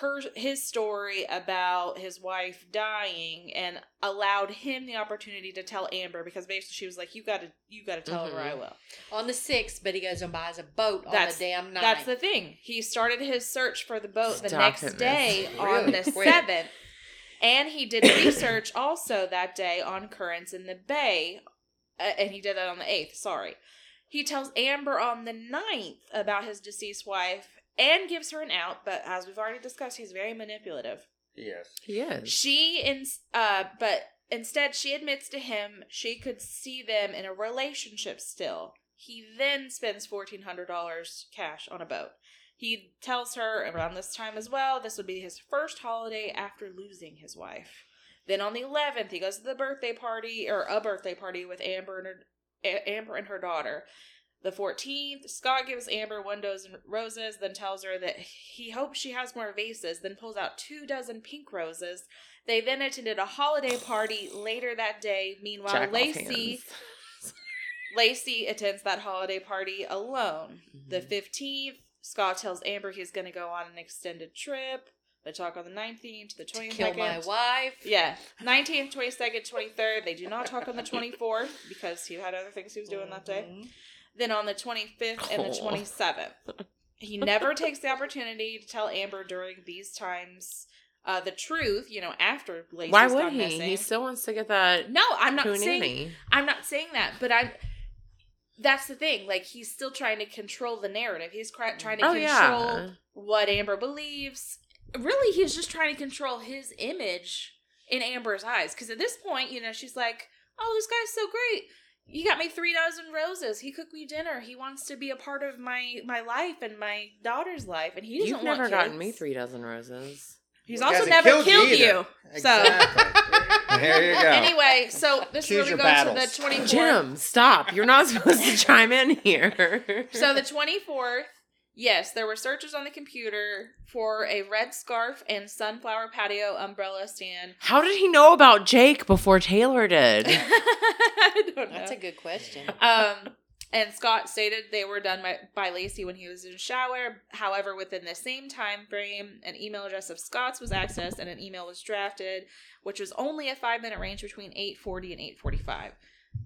her his story about his wife dying and allowed him the opportunity to tell Amber because basically she was like you got to you got to tell her I Mhm. will. On the sixth, but he goes and buys a boat That's- on the damn night. That's the thing. He started his search for the boat the next it, miss. day on the 7th. And he did research also that day on currents in the bay. Uh, and he did that on the 8th, sorry. He tells Amber on the 9th about his deceased wife and gives her an out, but as we've already discussed, he's very manipulative. Yes. He is. She in uh but instead she admits to him she could see them in a relationship still. He then spends fourteen hundred dollars cash on a boat. He tells her around this time as well this would be his first holiday after losing his wife. Then on the eleventh he goes to the birthday party or a birthday party with Amber and her A- Amber and her daughter. The 14th, Scott gives Amber one dozen roses, then tells her that he hopes she has more vases, then pulls out two dozen pink roses. They then attended a holiday party later that day. Meanwhile, Jack Laci. Laci attends that holiday party alone. The Mhm. 15th, Scott tells Amber he's going to go on an extended trip. They talk on the 19th, to the 22nd. Kill my wife. Yeah, 19th, 22nd, 23rd. They do not talk on the 24th because he had other things he was doing that day. Then on the 25th and the Oh. 27th. He never takes the opportunity to tell Amber during these times uh, the truth, you know, after Laci's Why would he? missing. He still wants to get that no, I'm not saying I'm not saying that, but I'm that's the thing. Like he's still trying to control the narrative. He's cr- trying to Oh control yeah. what Amber believes. Really, he's just trying to control his image in Amber's eyes. Because at this point, you know, she's like, "Oh, this guy's so great. You got me three dozen roses. He cooked me dinner. He wants to be a part of my my life and my daughter's life. And he doesn't You've want never gotten kids. me three dozen roses. He's Well, also hasn't never killed you killed you. either. So Exactly. there you go. anyway, so this Choose is where your we go battles. to the twenty fourth. Jim, stop! You're not supposed to chime in here. So the 24th, yes, there were searches on the computer for a red scarf and sunflower patio umbrella stand. How did he know about Jake before Taylor did? I don't know. That's a good question. um, and Scott stated they were done by, by Laci when he was in shower. However, within the same time frame, an email address of Scott's was accessed and an email was drafted, which was only a five minute range between 840 and 845.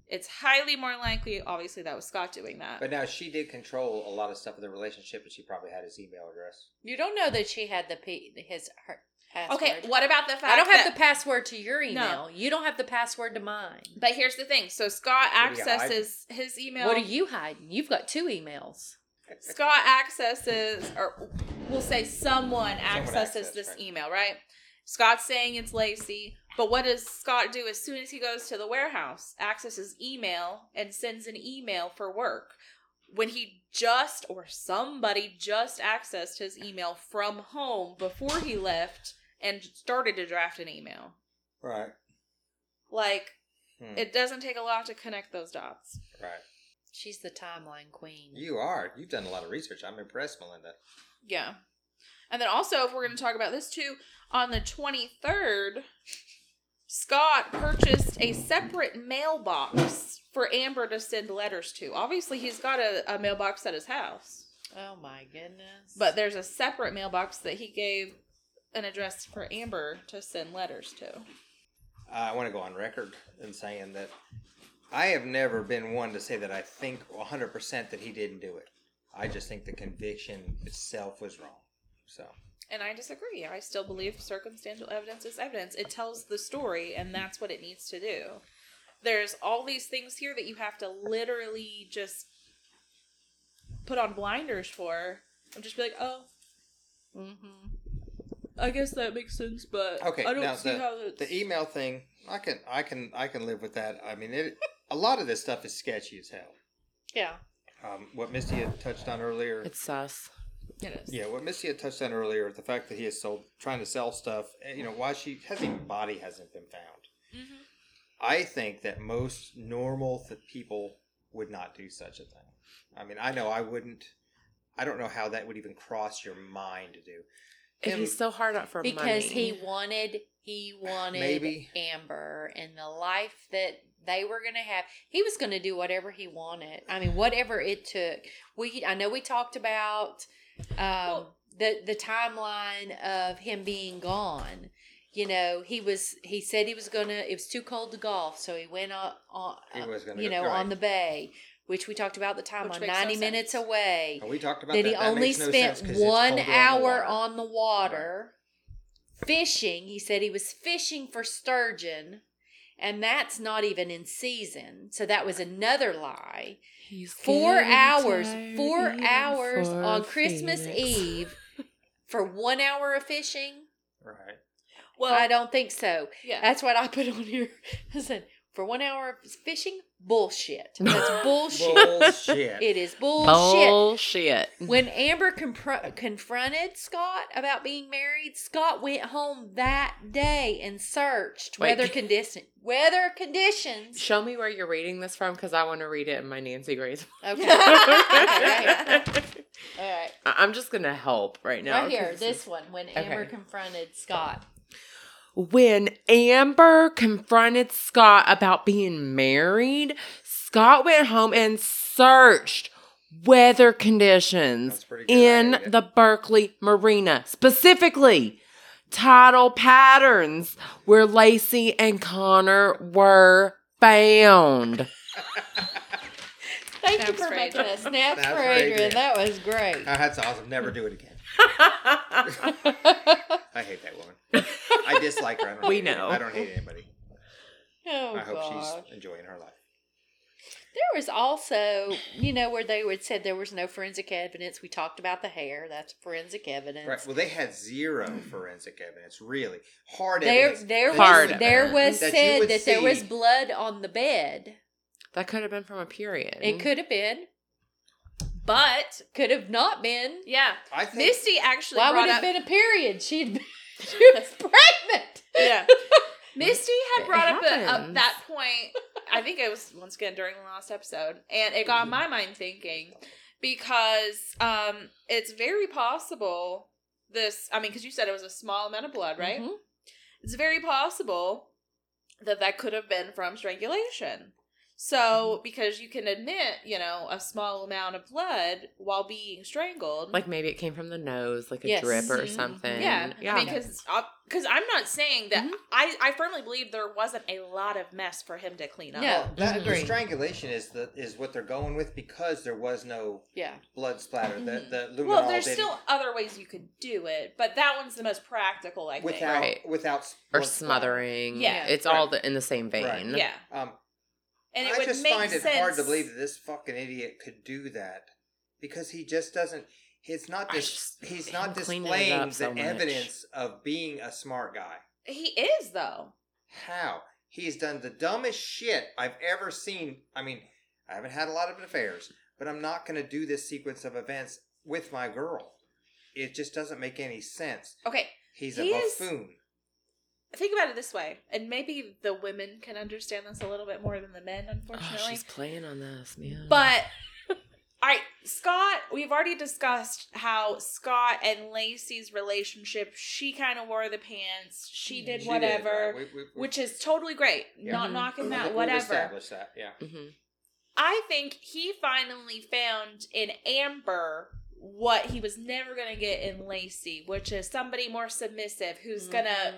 It's highly more likely, obviously, that was Scott doing that. But now she did control a lot of stuff in the relationship, and she probably had his email address. You don't know that she had the p his her password. okay, what about the fact I don't have that- the password to your email. You don't have the password to mine. But here's the thing. So Scott What do you hide? accesses his email. What are you hiding? You've got two emails. Scott accesses, or we'll say someone accesses accessed, this right. email, right? Scott's saying it's Laci, but what does Scott do as soon as he goes to the warehouse? Accesses email and sends an email for work. When he just, or somebody just accessed his email from home before he left and started to draft an email. Right. Like, Hmm. it doesn't take a lot to connect those dots. right. She's the timeline queen. You are. You've done a lot of research. I'm impressed, Melinda. Yeah. And then also, if we're going to talk about this too, on the 23rd, Scott purchased a separate mailbox for Amber to send letters to. Obviously, he's got a, a mailbox at his house, Oh my goodness. but there's a separate mailbox that he gave an address for Amber to send letters to. I want to go on record in saying that I have never been one to say that I think 100% that he didn't do it. I just think the conviction itself was wrong. So, And I disagree. I still believe circumstantial evidence is evidence. It tells the story, and that's what it needs to do. There's all these things here that you have to literally just put on blinders for, and just be like, oh, mm-hmm. I guess that makes sense, but okay, I don't now see the, how it's... the email thing, I can I can I can live with that. I mean, it a lot of this stuff is sketchy as hell. Yeah. Um, what Misty had touched on earlier, It's sus. It is. Yeah, what Missy had touched on earlier, the fact that he is sold trying to sell stuff, eh, you know, why she hasn't even body hasn't been found. Mhm. I think that most normal th- people would not do such a thing. I mean, I know I wouldn't. I don't know how that would even cross your mind to do. If Him- he's so hard up for because money. he wanted he wanted Maybe. Amber and the life that they were going to have. He was going to do whatever he wanted. I mean, whatever it took. We I know we talked about um, Well- the the timeline of him being gone. You know, he was he said he was going to. It was too cold to golf, so he went on. on He was gonna you go- know right. on the bay. Which we talked about the timeline, Which makes no ninety minutes sense. away And we talked about that that. he That only makes no spent sense 'cause it's one colder hour on on the water fishing. He said he was fishing for sturgeon, and that's not even in season. So that was another lie. He's Four hours, four hours for on Christmas Phoenix. Eve for one hour of fishing. Right. Well, I don't think so. yeah. That's what I put on here. I said for one hour of fishing, bullshit. That's bullshit. Bullshit. It is bullshit. Bullshit. When Amber compr- confronted Scott about being married, Scott went home that day and searched Wait. weather condition weather conditions. Show me where you're reading this from because I want to read it in my Nancy Grace. Okay, all right, I'm just gonna help right now. right here, this one when Amber Okay. confronted Scott. When Amber confronted Scott about being married, Scott went home and searched weather conditions That's pretty good. I in hate it. the Berkeley Marina, specifically tidal patterns where Laci and Conner were found. Thank you Snaps for for making Adrian. a snaps Snaps for for Adrian. Adrian. That was great. Oh, that's awesome. Never do it again. I hate that woman. I dislike her. I don't We hate any- know. I don't hate anybody. oh I hope God. she's enjoying her life. There was also, you know, where they would said there was no forensic evidence. We talked about the hair. That's forensic evidence. Right. Well, they had zero forensic evidence. Really hard There, evidence. there Hard was there was That said would that there was blood on the bed. that could have been from a period. It could have been, but could have not been. yeah, I think Misty actually Why would it up. have been a period? She'd been, she was pregnant. yeah, Misty had brought up, a, up that point. I think it was once again during the last episode, and it got my mind thinking because um, it's very possible this. I mean, because you said it was a small amount of blood, right? Mhm. It's very possible that that could have been from strangulation. So, because you can admit, you know, a small amount of blood while being strangled, Like maybe it came from the nose, like a Yes. drip or Mhm. something. yeah, yeah. because because I'm not saying that Mhm. I I firmly believe there wasn't a lot of mess for him to clean up. No. that the Agree. strangulation is the is what they're going with because there was no Yeah. blood splatter. The Mhm. the luminol Well, there's didn't- still other ways you could do it, but that one's the most practical, I think. without Right. without s- or blood splatter. smothering. Yeah. It's Right. all the, in the same vein. Right. Yeah, Um, and it I would just make find it hard to believe that this fucking idiot could do that because he just doesn't. He's not. Dis- just- he's not displaying up the much. evidence of being a smart guy. He is though. How he's done the dumbest shit I've ever seen. I mean, I haven't had a lot of affairs, but I'm not going to do this sequence of events with my girl. It just doesn't make any sense. Okay, He's He a buffoon. Think about it this way, and maybe the women can understand this a little bit more than the men, Oh, unfortunately. she's playing on this, man. But all right, Scott, we've already discussed how Scott and Laci's relationship, she kind of wore the pants, she did She whatever, right. We- we- we- which is totally great. Yeah. Not Mhm. knocking we've- that, we've whatever. established that. Yeah. Mhm. I think he finally found in Amber what he was never going to get in Laci, which is somebody more submissive who's going to.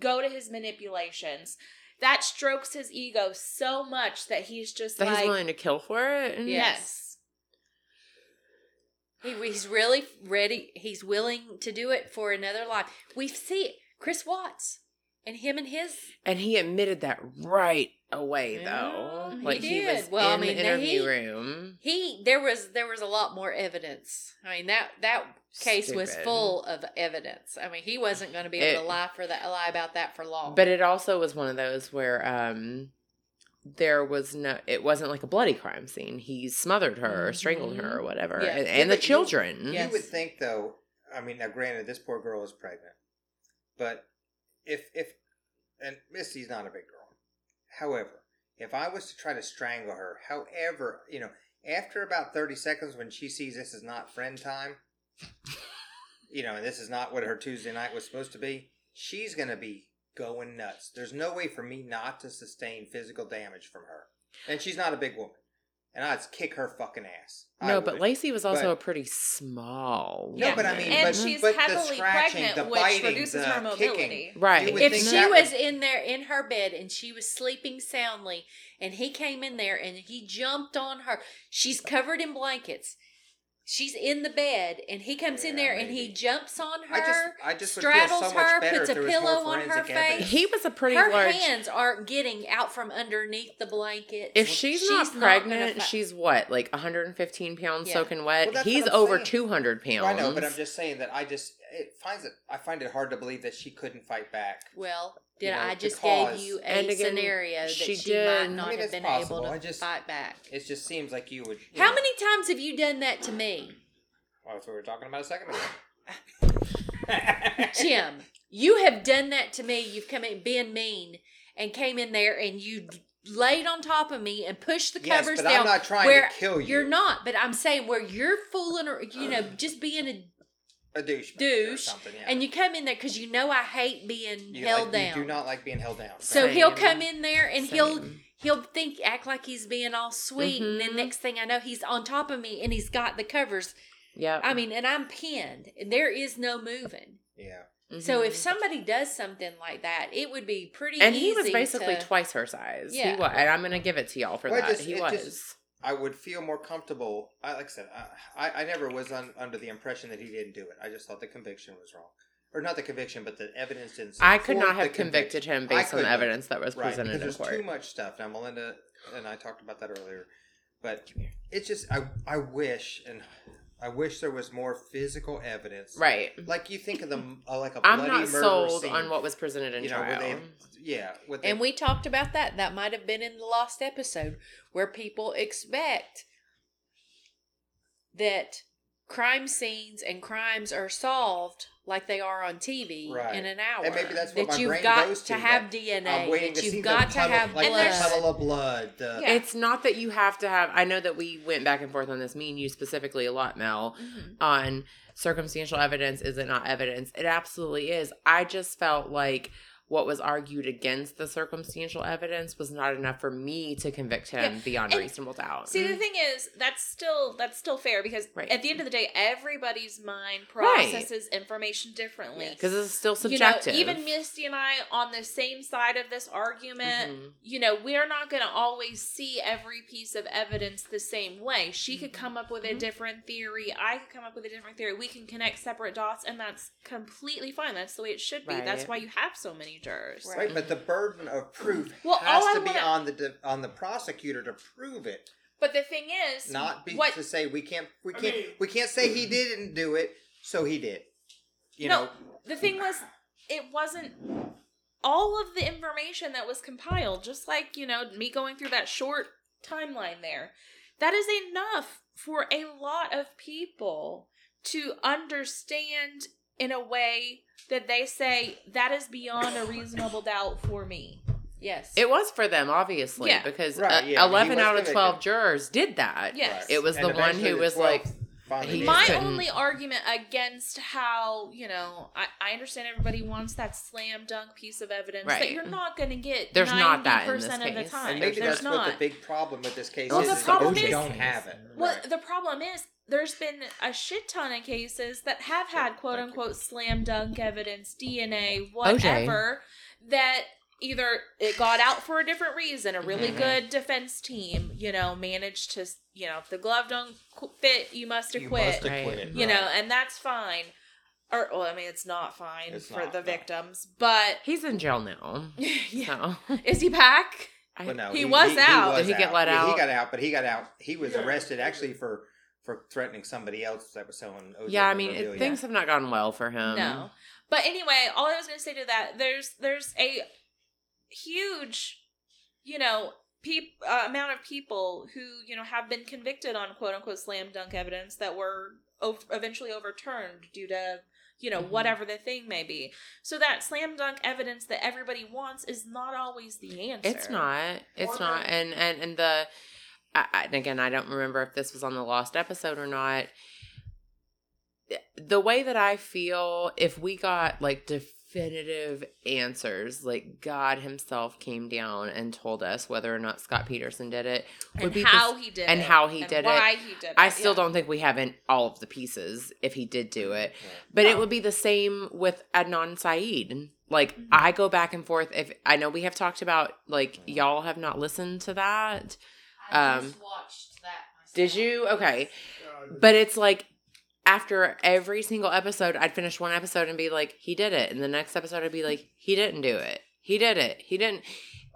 Go to his manipulations. That strokes his ego so much that he's just that like, he's willing to kill for it. and- yes. He, he's really ready. He's willing to do it for another life. We see. Chris Watts and him and his. And he admitted that right away, though. Yeah, he like he, was did. Well, I in mean, the interview he- room. He there was there was a lot more evidence. I mean that that case was full of evidence. I mean he wasn't going to be able It- to lie for that lie about that for long. But it also was one of those where um there was no it wasn't like a bloody crime scene he smothered her or strangled her or whatever Yeah. and, Yeah, and the but you- children Yes. You would think, though. I mean, now granted, this poor girl is pregnant, but if if and Misty's not a big girl. However, if I was to try to strangle her, however, you know, after about thirty seconds, when she sees this is not friend time, you know, and this is not what her Tuesday night was supposed to be, she's gonna be going nuts. There's no way for me not to sustain physical damage from her, and she's not a big woman, and I'd kick her fucking ass. No but laci was also But- a pretty small No, but I mean, and but- she's but the heavily scratching, pregnant, the which biting, reduces the her mobility. kicking. Right. If she was would- in there in her bed and she was sleeping soundly and he came in there and he jumped on her she's covered in blankets she's in the bed and he comes in Yeah, there and he jumps on her I just, I just straddles so her puts a there was more pillow on her face evidence. he was a pretty her large hands aren't getting out from underneath the blanket if she's, not pregnant fi- she's what like 115 pounds Yeah. soaking wet Well, he's over saying. 200 pounds Well, I know, but I'm just saying that I just it finds it. I find it hard to believe that she couldn't fight back. well did You know, i just gave you a again, scenario that she she, did- might I not mean, have been possible. able I to just- fight back It just seems like you would. you how know- many times have you done that to me Well, that's what we were talking about a second ago. Jim, you have done that to me. You've come in being mean and came in there and you laid on top of me and pushed the Yes, covers but I'm not trying to kill you. You're not, but I'm saying where you're fooling or you know just being a a douche. or douche, something. Yeah. and you come in there because you know I hate being You held like- down. You do not like being held down. so Same. he'll come in there and he'll he'll think act like he's being all sweet, and then Mhm. next thing I know he's on top of me and he's got the covers. yeah I mean, and I'm pinned, and there is no moving. yeah. So if Mhm. somebody does something like that, it would be pretty and easy. he was basically to, twice her size. Yeah. He was, and I'm gonna give it to y'all for Well, that. just- he was. just- I would feel more comfortable. I like I said, I, I, I never was un, under the impression that he didn't do it. I just thought the conviction was wrong, or not the conviction, but the evidence didn't. I could not have convicted him based on the evidence that was right, presented in there's court. too much stuff. Now, Melinda and I talked about that earlier, but it's just I I wish and I wish there was more physical evidence. Right. Like you think of them uh, like a I'm bloody not murder sold scene, on what was presented in you know trial. they yeah with and we talked about that. That might have been in the last episode where people expect that crime scenes and crimes are solved like they are on TV Right. in an hour. And maybe that's what that my you've brain got goes to to, have DNA. I'm waiting that to you've see got the to puddle, have like blood. the puddle of blood. The, Yeah. It's not that you have to have. I know that we went back and forth on this, me and you specifically a lot, Mel, Mhm. on circumstantial evidence. Is it not evidence? It absolutely is. I just felt like what was argued against the circumstantial evidence was not enough for me to convict him Yeah, beyond and reasonable doubt. See, the thing is, that's still that's still fair because Right. at the end of the day, everybody's mind Right. processes information differently. Yes. because it's still You know, subjective. even Misty and I on the same side of this argument, Mhm. you know, we're not going to always see every piece of evidence the same way. She could come up with a Mhm. different theory. I could come up with a different theory. We can connect separate dots, and that's completely fine. That's the way it should be. That's why you have so many jurors. Right. Right, but the burden of proof Well, has all I to be wanna- on the de- on the prosecutor to prove it, But the thing is, not be what to say we can't we can't mean- we can't say he didn't do it, so he did. You no, know, the thing was, it wasn't all of the information that was compiled, just like, you know, me going through that short timeline there. That is enough for a lot of people to understand in a way that they say that is beyond a reasonable doubt for me. Yes. It was for them, obviously, Yeah. because Right, uh, yeah, 11 out of 12 jurors did that. Yes. It was And the one eventually who the was like, 12th finally he did. My couldn't- only argument against how, you know, I, I understand everybody wants that slam dunk piece of evidence that you're not going to get There's 90% not that in this of the case. time. and maybe There's that's not. what the big problem with this case Well, is. the is that problem we is- don't have it. Well, Right. the problem is there's been a shit ton of cases that have had quote unquote slam dunk evidence, DNA, whatever, that either it got out for a different reason, a really Mhm. good defense team, you know, managed to, you know, if the glove don't qu- fit, you must You acquit. must Right. acquit. you know, and that's fine. Or, well, I mean, it's not fine It's for not, the no. victims, but he's in jail now. yeah. So. is he back? I- But no, He was out. Did he get let Yeah, He got out, but he got out. He was arrested actually for for threatening somebody else that was selling. OJ yeah, I mean, it, things have not gone well for him. no. But anyway, all I was going to say to that, there's there's a huge, you know, peop, uh, amount of people who you know have been convicted on quote unquote slam dunk evidence that were ov- eventually overturned due to you know Mhm. whatever the thing may be. So that slam dunk evidence that everybody wants is not always the answer. It's not. It's Well, not. And and and the I, and again, I don't remember if this was on the lost episode or not. The way that I feel, if we got like definitive answers, like God Himself came down and told us whether or not Scott Peterson did it, would and be how this- he did and it, how he and did it. why he did it. I still yeah. don't think we have in all of the pieces if he did do it. But it would be the same with Adnan Syed. Like Mhm. I go back and forth. If I know we have talked about, like y'all have not listened to that. I Um, just watched that. Myself. Did you? Okay, but it's like after every single episode, I'd finish one episode and be like, "He did it," and the next episode I'd be like, "He didn't do it. He did it. He didn't."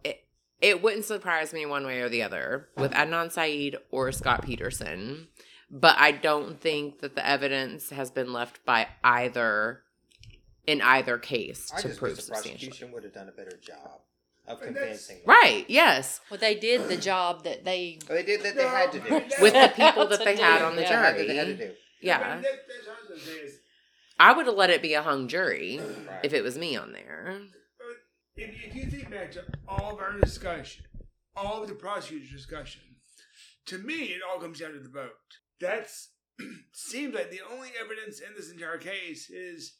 It, it wouldn't surprise me one way or the other with uh-huh. Adnan Syed or Scott Peterson, but I don't think that the evidence has been left by either in either case I to just prove wish the substantially. prosecution would have done a better job of convincing. them. Right? Yes, Well, they did the job that they. They did that. They had to do. With the people that they had on the They had that They had to jury. Do. Yeah, But that, that's what I was gonna say is, I would have let it be a hung jury Right. if it was me on there. if, if you think back to all of our discussion, all of the prosecutor's discussion, to me, it all comes down to the vote. That's seems like the only evidence in this entire case is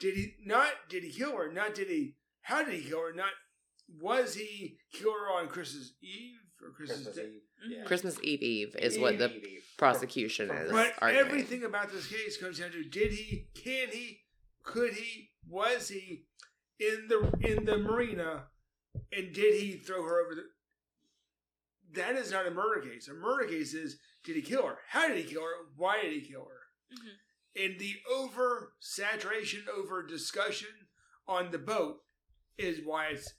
did he not did he kill her? Not did he? How did he kill her? Not was he kill her on Christmas Eve or Christmas, Christmas Day? Eve. Yeah. Christmas Eve Eve is what the Eve, Eve. prosecution But is But arguing. everything about this case comes down to did he, can he, could he, was he in the in the marina, and did he throw her over the? That is not a murder case. A murder case is did he kill her? How did he kill her? Why did he kill her? Mhm. And the over saturation, over discussion on the boat is why it's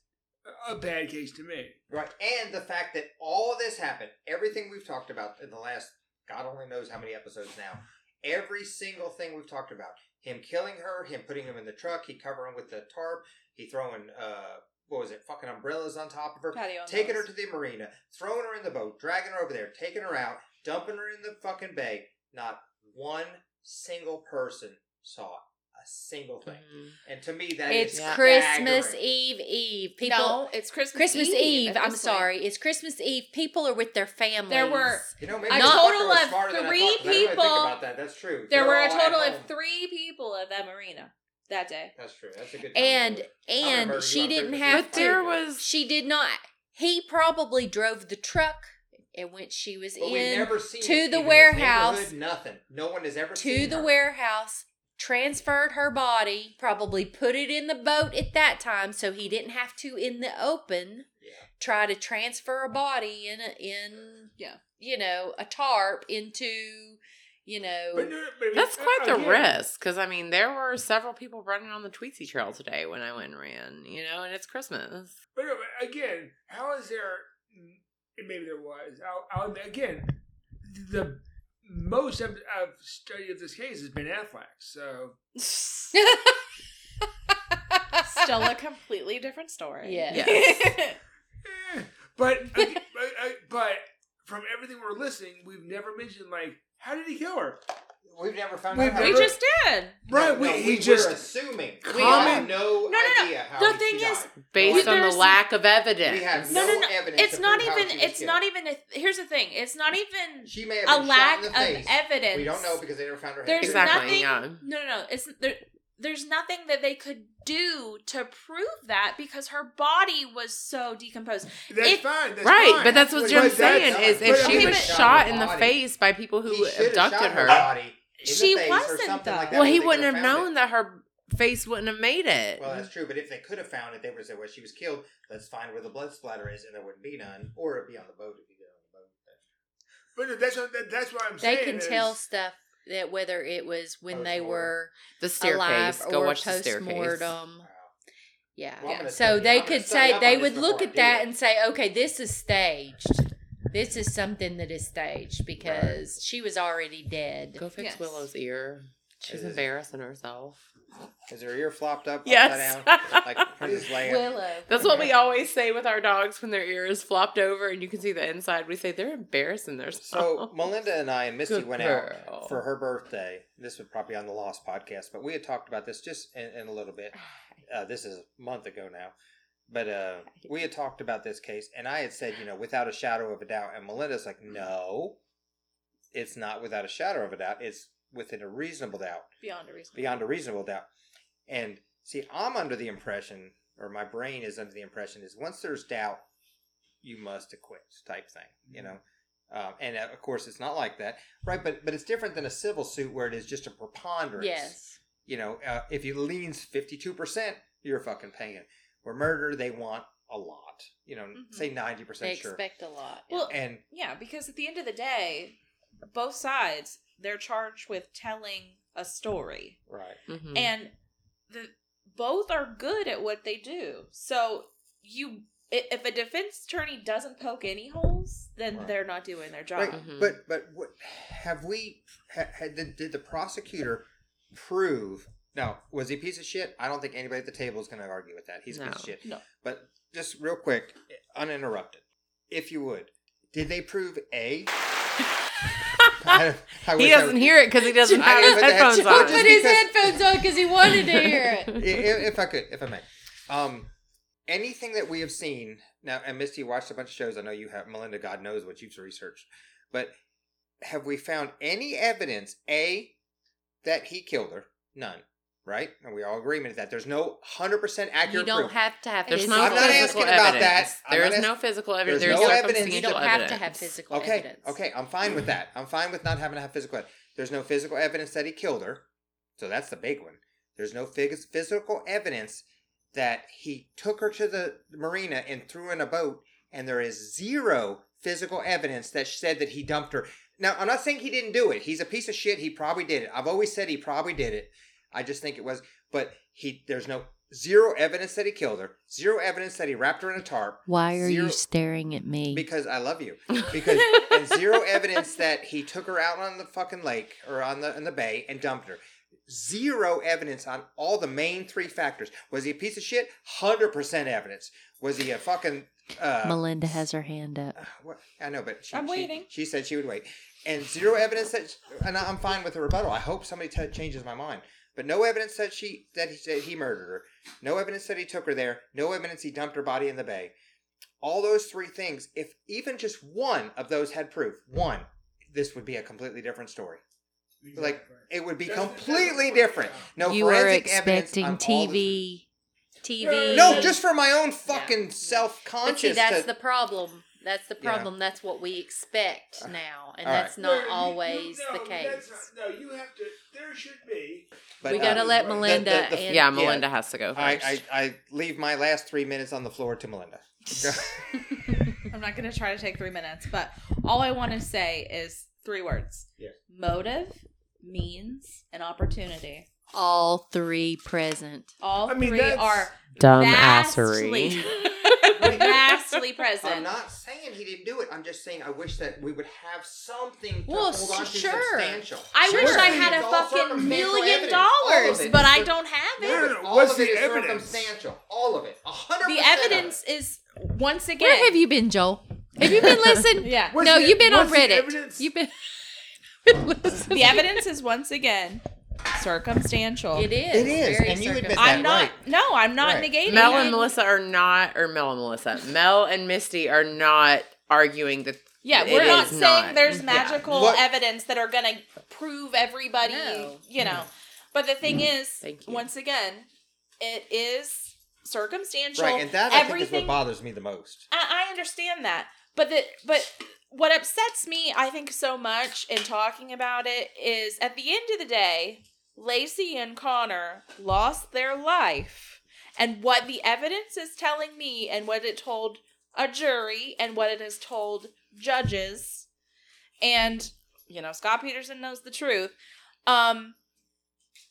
a bad case to me. Right, and the fact that all this happened, everything we've talked about in the last, God only knows how many episodes now, every single thing we've talked about, him killing her, him putting him in the truck, he covering with the tarp, he throwing, uh, what was it, fucking umbrellas on top of her, Patio taking her to the marina, throwing her in the boat, dragging her over there, taking her out, dumping her in the fucking bay. Not one single person saw a single thing. Mhm. And to me, that is It's Yeah. Christmas. Eve Eve. People. no, it's Christmas. Christmas Eve. at I'm this point. sorry. It's Christmas Eve. People are with their families. There were- You know, A total of smarter than I three thought, 'cause really people- think about that. That's true. There They're were a total of three people at that marina that day. That's true. That's a good. time and to do it. I'm gonna murder and she didn't Christmas have Eve. But there was She did not. He probably drove the truck and which she was But in never seen to the even in this warehouse. Nothing. No one has ever to seen the her. warehouse, transferred her body, probably put it in the boat at that time so he didn't have to in the open Yeah. try to transfer a body in a, in Yeah. you know, a tarp into you know But, but that's quite the again, risk because I mean there were several people running on the Tweetsie Trail today when I went and ran, you know, and it's Christmas. But, no, but again, how is there? Maybe there was. I'll, I'll again, the most of, of study of this case has been Affleck. So Still a completely different story. Yeah. Yes. eh. but, ag- but uh, but from everything we're listening, we've never mentioned like how did he kill her? We've never found We've out. how we never- just did. Right, No, we, no, he we just were assuming. We Common- have no, No, no, no. idea how The he thing is- died. Based No, on the there's- lack of evidence. We have No, no, no, no. evidence. It's to not prove how even. she was It's killed. not even. A, here's the thing. It's not even She may have a been lack shot in of the face. evidence. We don't know because they never found her head. There's Exactly, nothing. yeah. No, no, no. It's there. There's nothing that they could do to prove that because her body was so decomposed. that's It- fine. That's right, fine. but that's what But Jim's saying is if she was shot in the body. face by people who He abducted shot her. She the face or wasn't, something like that. Well, he wouldn't could've known it. that her face wouldn't have made it. Well, that's true, but if they could have found it, they would have said, "Well, she was killed. Let's find where the blood splatter is," and there wouldn't be none, or it'd be on the boat if you get on the boat. But that's what, that's what I'm they saying. They can is- tell stuff that whether it was when they Post-mortem. were the staircase. alive Go or watch the post staircase. mortem. Wow. Yeah. Well, I'm so they could say they would look at that and say, okay, this is staged. This is something that is staged because she was already dead. Go fix Yes. Willow's ear. She's Is embarrassing herself. Is her ear flopped up Yes. down? Like Princess Leia? Willow. That's what we always say with our dogs when their ear is flopped over and you can see the inside. We say they're embarrassing themselves. So Melinda and I and Misty Good went girl. out for her birthday. This was probably on the Lost podcast, but we had talked about this just in, in a little bit. Uh, this is a month ago now, but uh, we had talked about this case, and I had said, you know, without a shadow of a doubt, and Melinda's like, no, it's not without a shadow of a doubt. It's within a reasonable doubt, Beyond a reason. beyond a reasonable doubt. And see, I'm under the impression, or my brain is under the impression, is once there's doubt, you must acquit type thing, you know. Um, and uh, of course, it's not like that, right? But but it's different than a civil suit where it is just a preponderance. Yes. You know, uh, if it leans fifty two percent, you're fucking paying. Where murder, they want a lot. You know, Mhm. say ninety They percent sure. expect a lot. Well, And Yeah, because at the end of the day, both sides they're charged with telling a story, right, Mhm. and the both are good at what they do. So you, if a defense attorney doesn't poke any holes, then Right. they're not doing their job. right. Mhm. But but what have we? Had, did, did the prosecutor prove? Now, was he a piece of shit? I don't think anybody at the table is going to argue with that. He's a piece of shit. No. But just real quick, uninterrupted, if you would, did they prove a? I, I he doesn't hear it because he doesn't I have his put headphones on. Just put his headphones on because he wanted to hear it. I- i- if I could, if I may. Um, anything that we have seen now, and Misty watched a bunch of shows. I know you have. Melinda, God knows what you've researched, but have we found any evidence? A that he killed her. None. Right? And we all agreement that there's no hundred percent accurate You don't proof. have to have There's physical no I'm not physical asking about that. I'm There ask- no physical evidence. There's There's no evidence. You don't have to have physical Okay, evidence. okay, I'm fine with that. I'm fine with not having to have physical. evidence. There's no physical evidence that he killed her, so that's the big one. There's no phys- physical evidence that he took her to the marina and threw in a boat, and there is zero physical evidence that said that he dumped her. Now, I'm not saying he didn't do it. He's a piece of shit. He probably did it. I've always said he probably did it. I just think it was, but he there's no zero evidence that he killed her. Zero evidence that he wrapped her in a tarp. Why are Zero- you staring at me? Because I love you. Because and zero evidence that he took her out on the fucking lake or on the in the bay and dumped her. Zero evidence on all the main three factors. Was he a piece of shit? Hundred percent evidence. Was he a fucking uh Melinda has her hand up. uh, what, I know, but she, I'm she- waiting. She, said she would wait, and zero evidence that. And I'm fine with the rebuttal. I hope somebody t- changes my mind. But no evidence that she that he, that he murdered her. No evidence that he took her there. No evidence he dumped her body in the bay. All those three things. If even just one of those had proof, one, this would be a completely different story. Like it would be That's- completely that's- different. No you are forensic evidence expecting on all the- TV. TV. No, just for my own fucking self But conscious. see, that's the problem. That's the Yeah. problem. That's what we expect now, and All right. that's not always the case. no, you have to. There should be. but, we uh, gotta let Melinda the- the- and yeah, Melinda has to go first. I, I, I leave my last three minutes on the floor to Melinda. I'm not going to try to take three minutes, but all I want to say is three words: Yes. motive, means, and opportunity. all three present. All I mean, three are Dumb assery. vastly present. I'm not saying he didn't do it. I'm just saying I wish that we would have something to Well, hold on to sure. substantial. I Sure. wish I had It's a fucking million evidence. All of dollars, but I don't have it. no, no. All What's of it the is evidence? circumstantial. All of it. A hundred The percent of it. evidence is once again. Where have you been, Joel? Have you been listening? Yeah. What's no, the- you've been on what's the Reddit. evidence? You've been. been listening. The evidence is once again circumstantial. It is. It is, very and you admit circumstantial. I'm not. right. No, I'm not Right. negating. Mel it. and Melissa are not, or Mel and Melissa, Mel and Misty are not arguing that. Yeah, we're not saying not. there's magical What- evidence that are going to prove everybody, No. you know. But the thing is, once again, it is circumstantial. Right, and that I think is what bothers me the most. I, I understand that, but the but what upsets me, I think, so much in talking about it is at the end of the day, Laci and Conner lost their life, and what the evidence is telling me, and what it told a jury, and what it has told judges, and you know Scott Peterson knows the truth. Um,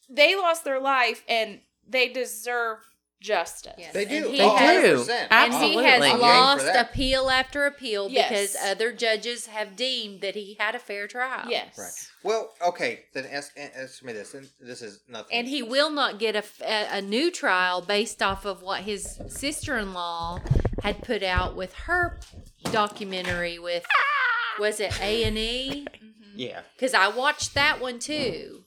they lost their life, and they deserve justice. Yes. They And do. he They has- do. 100%. And he has I'm lost appeal after appeal Yes. because other judges have deemed that he had a fair trial. Yes. Right. Well, okay. Then ask, ask me this, and this is nothing. And he will not get a a new trial based off of what his sister in law had put out with her documentary with, was it A and E? Mm-hmm. Yeah. Because I watched that one too.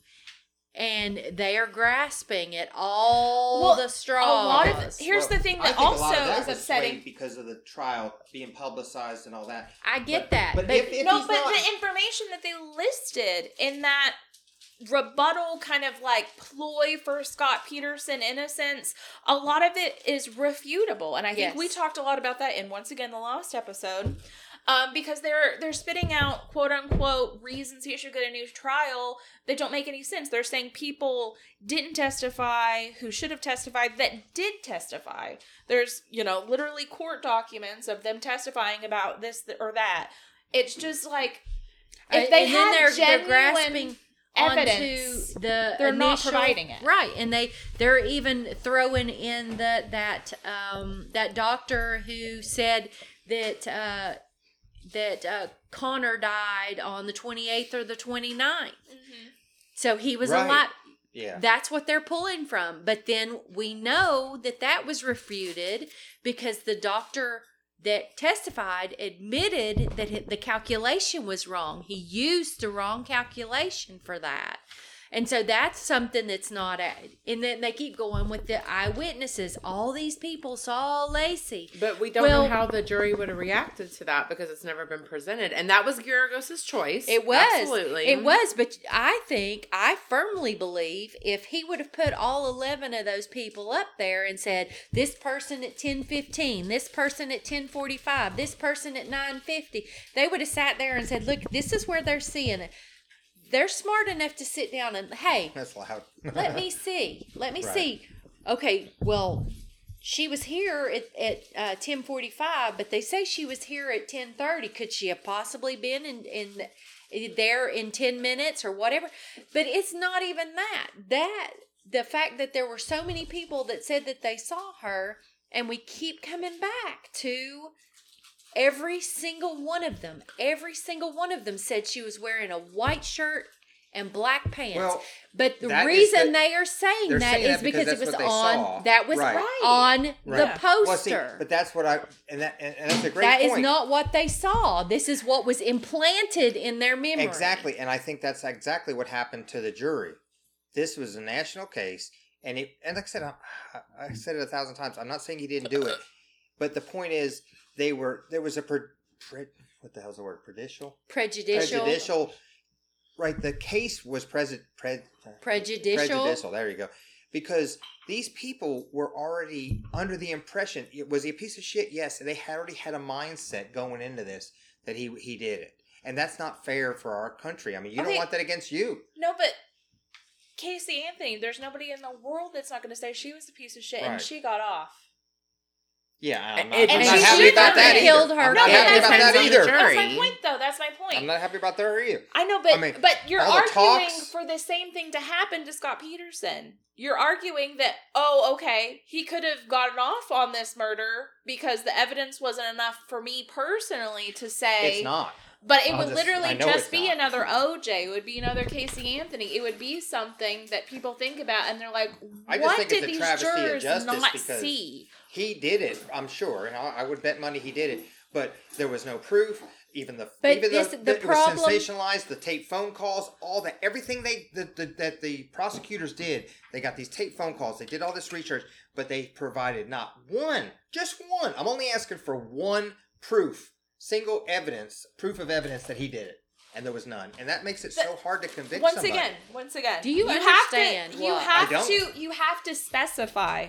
And they are grasping at all Well, the A lot of here's Well, the thing that think a also lot of that is upsetting. because of the trial being publicized and all that. I get But- that. but But, if- if- no, but not- the information that they listed in that rebuttal kind of like ploy for Scott Peterson innocence, a lot of it is refutable. And I think Yes. we talked a lot about that in once again the last episode. Um, because they're they're spitting out quote unquote reasons he should get a new trial that don't make any sense. They're saying people didn't testify who should have testified that did testify. There's you know literally court documents of them testifying about this or that. It's just like if they and had they're, genuine they're grasping evidence, onto the they're not providing it. right and they they're even throwing in the that um that doctor who said that uh that uh conner died on the 28th or the 29th so he was Right. alive Yeah. that's what they're pulling from. But then we know that that was refuted because the doctor that testified admitted that the calculation was wrong. He used the wrong calculation for that. And so that's something that's not at. And then they keep going with the eyewitnesses. All these people saw Laci. But we don't Well- know how the jury would have reacted to that because it's never been presented. And that was Geragos's choice. It was. Absolutely. It was, but I think, I firmly believe if he would have put all 11 of those people up there and said, this person at 1015, this person at 1045, this person at 950, they would have sat there and said, look, this is where they're seeing it. They're smart enough to sit down and, hey, That's loud. let me see. Let me Right. see. Okay, well, she was here at at uh, ten forty five, but they say she was here at ten thirty. Could she have possibly been in in there in ten minutes or whatever? But it's not even that. That the fact that there were so many people that said that they saw her, and we keep coming back to every single one of them. Every single one of them said she was wearing a white shirt and black pants. Well, but the reason the- they are saying they're that saying is that because because, it was that's what they on saw. that was Right. on the Right. poster. Well, see, but that's what I and that and, and that's a great That is point. not what they saw. This is what was implanted in their memory. Exactly, and I think that's exactly what happened to the jury. This was a national case, and it and like I said, I, I said it a thousand times. I'm not saying he didn't do it, but the point is, they were there was a pre, pre, what the hell's the word prejudicial Prejudicial. prejudicial. Right, the case was present pre, uh, Prejudicial. prejudicial. There you go. Because these people were already under the impression it was he a piece of shit. Yes, they had already had a mindset going into this that he he did it, and that's not fair for our country. I mean, you don't want that against you. No, but Casey Anthony, there's nobody in the world that's not going to say she was a piece of shit and she got off. Yeah, I'm not, And I'm she not happy should about have that either. her I'm not kid. happy about that either. That's my point, though. That's my point. I'm not happy about that either. I know, but I mean, but you're arguing talks- for the same thing to happen to Scott Peterson. You're arguing that oh, okay, he could have gotten off on this murder because the evidence wasn't enough for me personally to say It's not. But it I'll would just- literally just be not. another OJ. It would be another Casey Anthony. It would be something that people think about and they're like, I just what think did it's a these jurors justice not because- see? He did it. I'm sure, and I, I would bet money he did it. But there was no proof. Even the But even this- though the it problem- was sensationalized, the tape phone calls, all that, everything they the, the, that the prosecutors did, they got these tape phone calls. They did all this research, but they provided not one, just one. I'm only asking for one proof, single evidence, proof of evidence that he did it, and there was none. And that makes it so hard to convict. Once somebody. again, once again, Do you have understand to, you what- have I don't. to you have to specify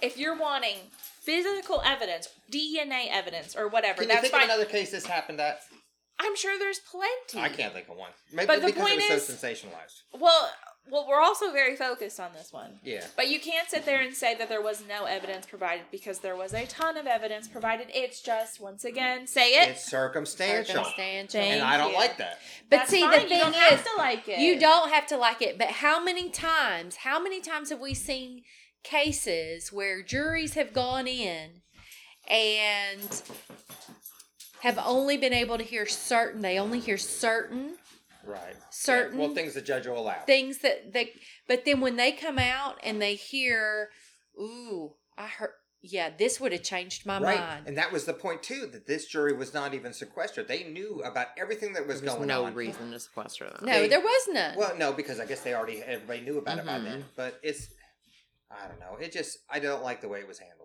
if you're wanting physical evidence, DNA evidence, or whatever. Can you that's think fine. of another case this happened at? I'm sure there's plenty. I can't think of one. Maybe But the because point it was is- so sensationalized. Well, well, we're also very focused on this one. Yeah. But you can't sit there and say that there was no evidence provided because there was a ton of evidence provided. It's just once again, say it. It's circumstantial. Circumstantial. Thank And I don't you. like that. But That's see, fine. the you thing don't is, have to like it. You don't have to like it, but how many times, how many times have we seen cases where juries have gone in and have only been able to hear certain they only hear certain Right. Certain- Yeah, well, things the judge will allow. things that they but then when they come out and they hear ooh i heard yeah this would have changed my right. mind And that was the point too that this jury was not even sequestered. They knew about everything that was There's going no on. No reason to sequester them. no they- there was none Well, no, because I guess they already everybody knew about it by then. Mm-hmm. But it's I don't know. It just I don't like the way it was handled.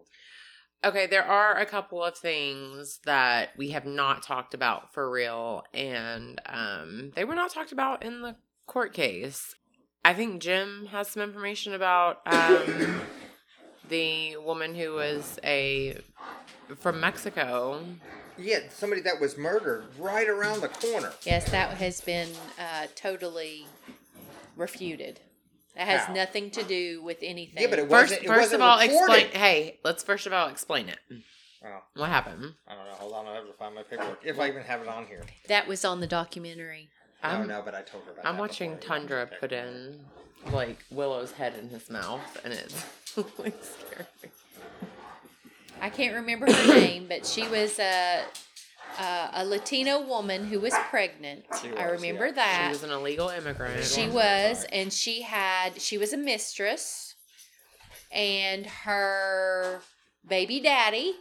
Okay, there are a couple of things that we have not talked about for real, and um, they were not talked about in the court case. I think Jim has some information about um, the woman who was a from Mexico. Yeah, somebody that was murdered right around the corner. yes that has been uh, totally refuted that has How? nothing to do with anything Yeah, but it First, wasn't. It first wasn't of all, reported. explain. Hey, let's first of all explain it. Oh, What happened? I don't know. Hold on, I have to find my paperwork. If I even have it on here. that was on the documentary I I'm, don't know, but I told her about it. I'm that watching before. Tundra put in like Willow's head in his mouth, and it's really scary. I can't remember her name, but she was a a, a Latino woman who was pregnant. She I remember yeah. that. She was an illegal immigrant. She was, and she had she was a mistress, and her baby daddy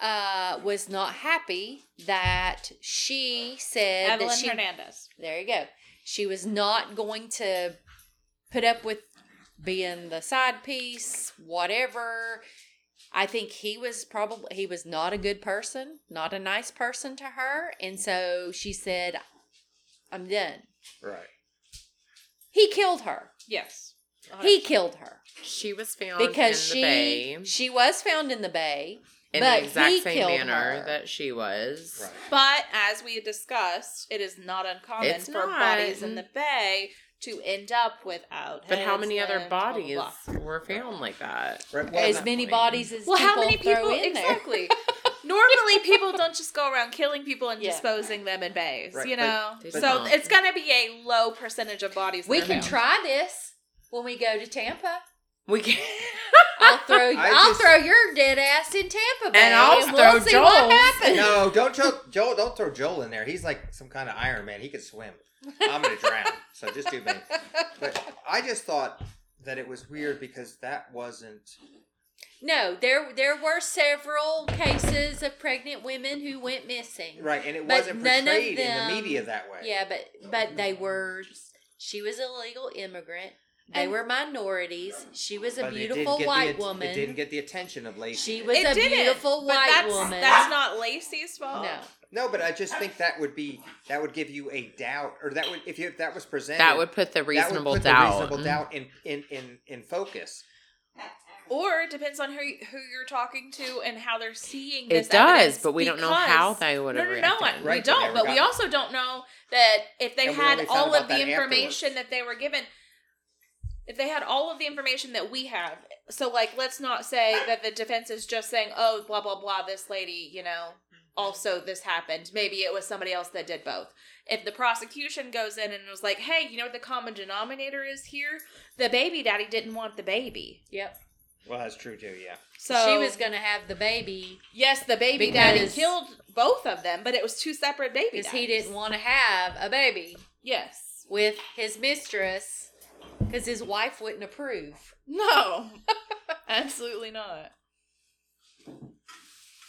uh, was not happy that she said Evelyn that she. Hernandez. There you go. She was not going to put up with being the side piece, whatever. I think he was probably he was not a good person, not a nice person to her, and mm. so she said, "I'm done." Right. He killed her. Yes. He killed her She was found because in she bay she was found in the bay. In but the exact same manner her. that she was. Right. But as we discussed, it is not uncommon It's for not. bodies in mm-hmm. the bay to end up without. But how many other limbs, blah, blah, bodies blah. were found like that? Right, well, as not- many I mean- bodies as Well, people how many throw people in there. exactly? Normally, people don't just go around killing people and Yeah. disposing them in bays. Right, you but- know, so don't. it's gonna be a low percentage of bodies. We can found. try this when we go to Tampa. We can I'll throw I I'll just- throw your dead ass in Tampa Bay, And I'll we'll throw see what Joel's. happens. No, don't Joel, Joel. Don't throw Joel in there. He's like some kind of Iron Man. He could swim. I'm gonna drown. So just do me. But I just thought that it was weird because that wasn't. No, there there were several cases of pregnant women who went missing. Right, and it But wasn't none of portrayed in the media that way. Yeah, but but they were. She was a legal immigrant. They And- were minorities. She was a But beautiful get the white woman. It didn't get the attention of Laci. She was It a beautiful but white that's, woman. That's not Laci's fault. no. No, but I just think that would be that would give you a doubt, or that would if you if that was presented, that would put the that would reasonable put doubt. the reasonable doubt mm-hmm. in in in in focus. Or it depends on who who you're talking to and how they're seeing It does, but we don't know how they would have No, no, no, reacted. we Right, they don't. But we also don't know that if they And had all of the information afterwards. that they were given. If they had all of the information that we have, so like, let's not say that the defense is just saying, "Oh, blah blah blah," this lady, you know, mm-hmm. also this happened. Maybe it was somebody else that did both. If the prosecution goes in and was like, "Hey, you know what the common denominator is here? The baby daddy didn't want the baby." Yep. Well, that's true too. Yeah. So she was going to have the baby Yes, the baby daddy Because- killed both of them, but it was two separate babies because he didn't want to have a baby Yes. with his mistress because his wife wouldn't approve. No. Absolutely not.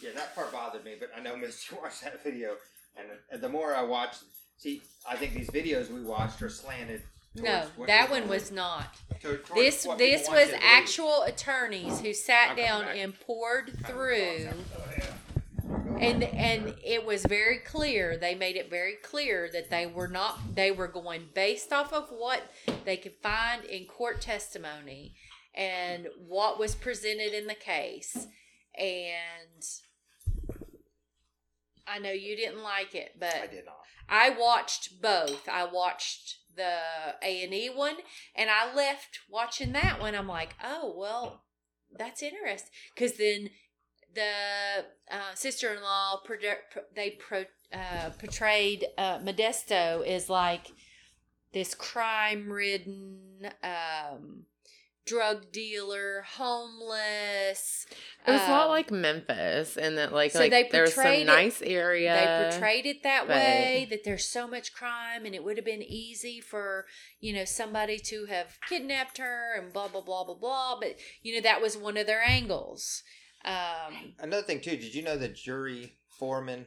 Yeah, that part bothered me, but I know Misty watched that video, and, and the more I watched, see, I think these videos we watched are slanted. No, that one would- was not. to- This this was you to believe. actual attorneys who sat Okay, down and poured through oh, and and it was very clear they made it very clear that they were not they were going based off of what they could find in court testimony and what was presented in the case and I know you didn't like it but I did not. I watched both. I watched the A and E one, and I left watching that one. I'm like, oh well, that's interesting. Because then the uh, sister-in-law they pro- uh, portrayed uh, Modesto as like this crime-ridden, um, drug dealer, homeless. It was a lot um, like Memphis, and that like So like they there's some portrayed it- nice area. they portrayed it that but- way that there's so much crime and it would have been easy for you know somebody to have kidnapped her and blah blah blah blah blah but you know that was one of their angles um Another thing too, did you know the jury foreman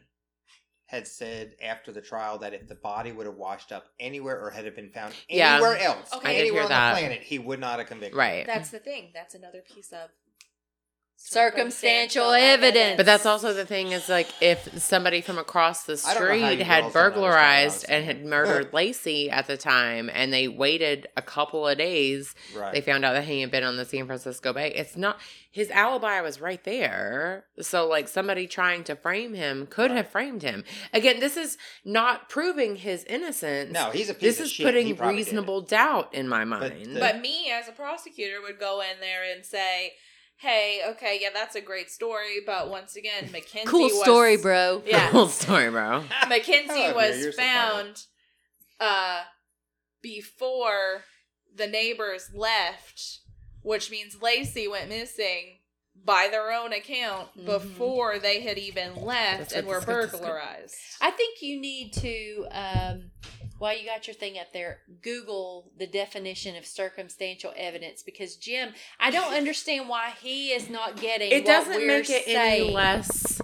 had said after the trial that if the body would have washed up anywhere or had it been found Yeah. anywhere else, Okay. Anywhere on that. the planet, he would not have convicted. right. That's the thing. That's another piece of Circumstantial evidence. But that's also the thing is like if somebody from across the I don't know how street had girls don't understand what burglarized and had murdered Laci at the time and they waited a couple of days, Right. they found out that he had been on the San Francisco Bay. It's not his alibi was right there. So like somebody trying to frame him could Right. have framed him. Again, this is not proving his innocence. no, he's a piece This of is shit. He putting probably did reasonable doubt in my But mind. the- But me as a prosecutor would go in there and say, "Hey, okay, yeah, that's a great story, but once again, Mackenzie cool was, story bro Yeah. Cool story, bro. Mackenzie Oh, was yeah, you're so found uh before the neighbors left, which means Laci went missing by their own account Mhm. before they had even left That's and were this- that's good. burglarized. i think you need to um while you got your thing up there google the definition of circumstantial evidence because jim i don't understand why he is not getting It what doesn't we're make it saying. any less.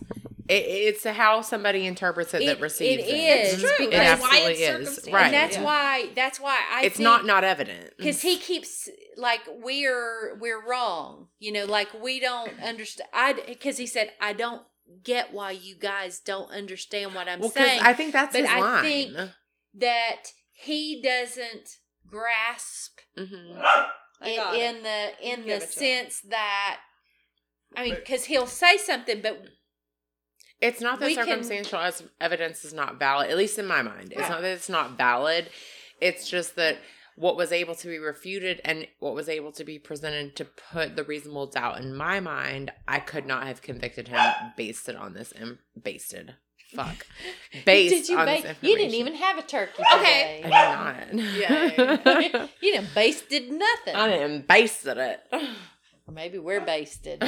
It, it's how somebody interprets it, It- that receives it it. is, It's true. It because- That's why absolutely it's is. Right. and that's Yeah. why that's why i it's think, not not evident. because he keeps like we're we're wrong you know like we don't understand i because he said i don't get why you guys don't understand what i'm well, saying I think that's but his I line. think- that he doesn't grasp Mhm. In, it. in the in Give the it to sense that i mean because he'll say something but It's not that We can- circumstantial as evidence is not valid, at least in my mind. It's not that it's not valid. It's just that what was able to be refuted and what was able to be presented to put the reasonable doubt in my mind, I could not have convicted him based it on this. Im- based it. Fuck. Based did you on ba- you didn't even have a turkey Okay. I did not. Yeah, you didn't basted nothing I didn't basted it. or maybe we're basted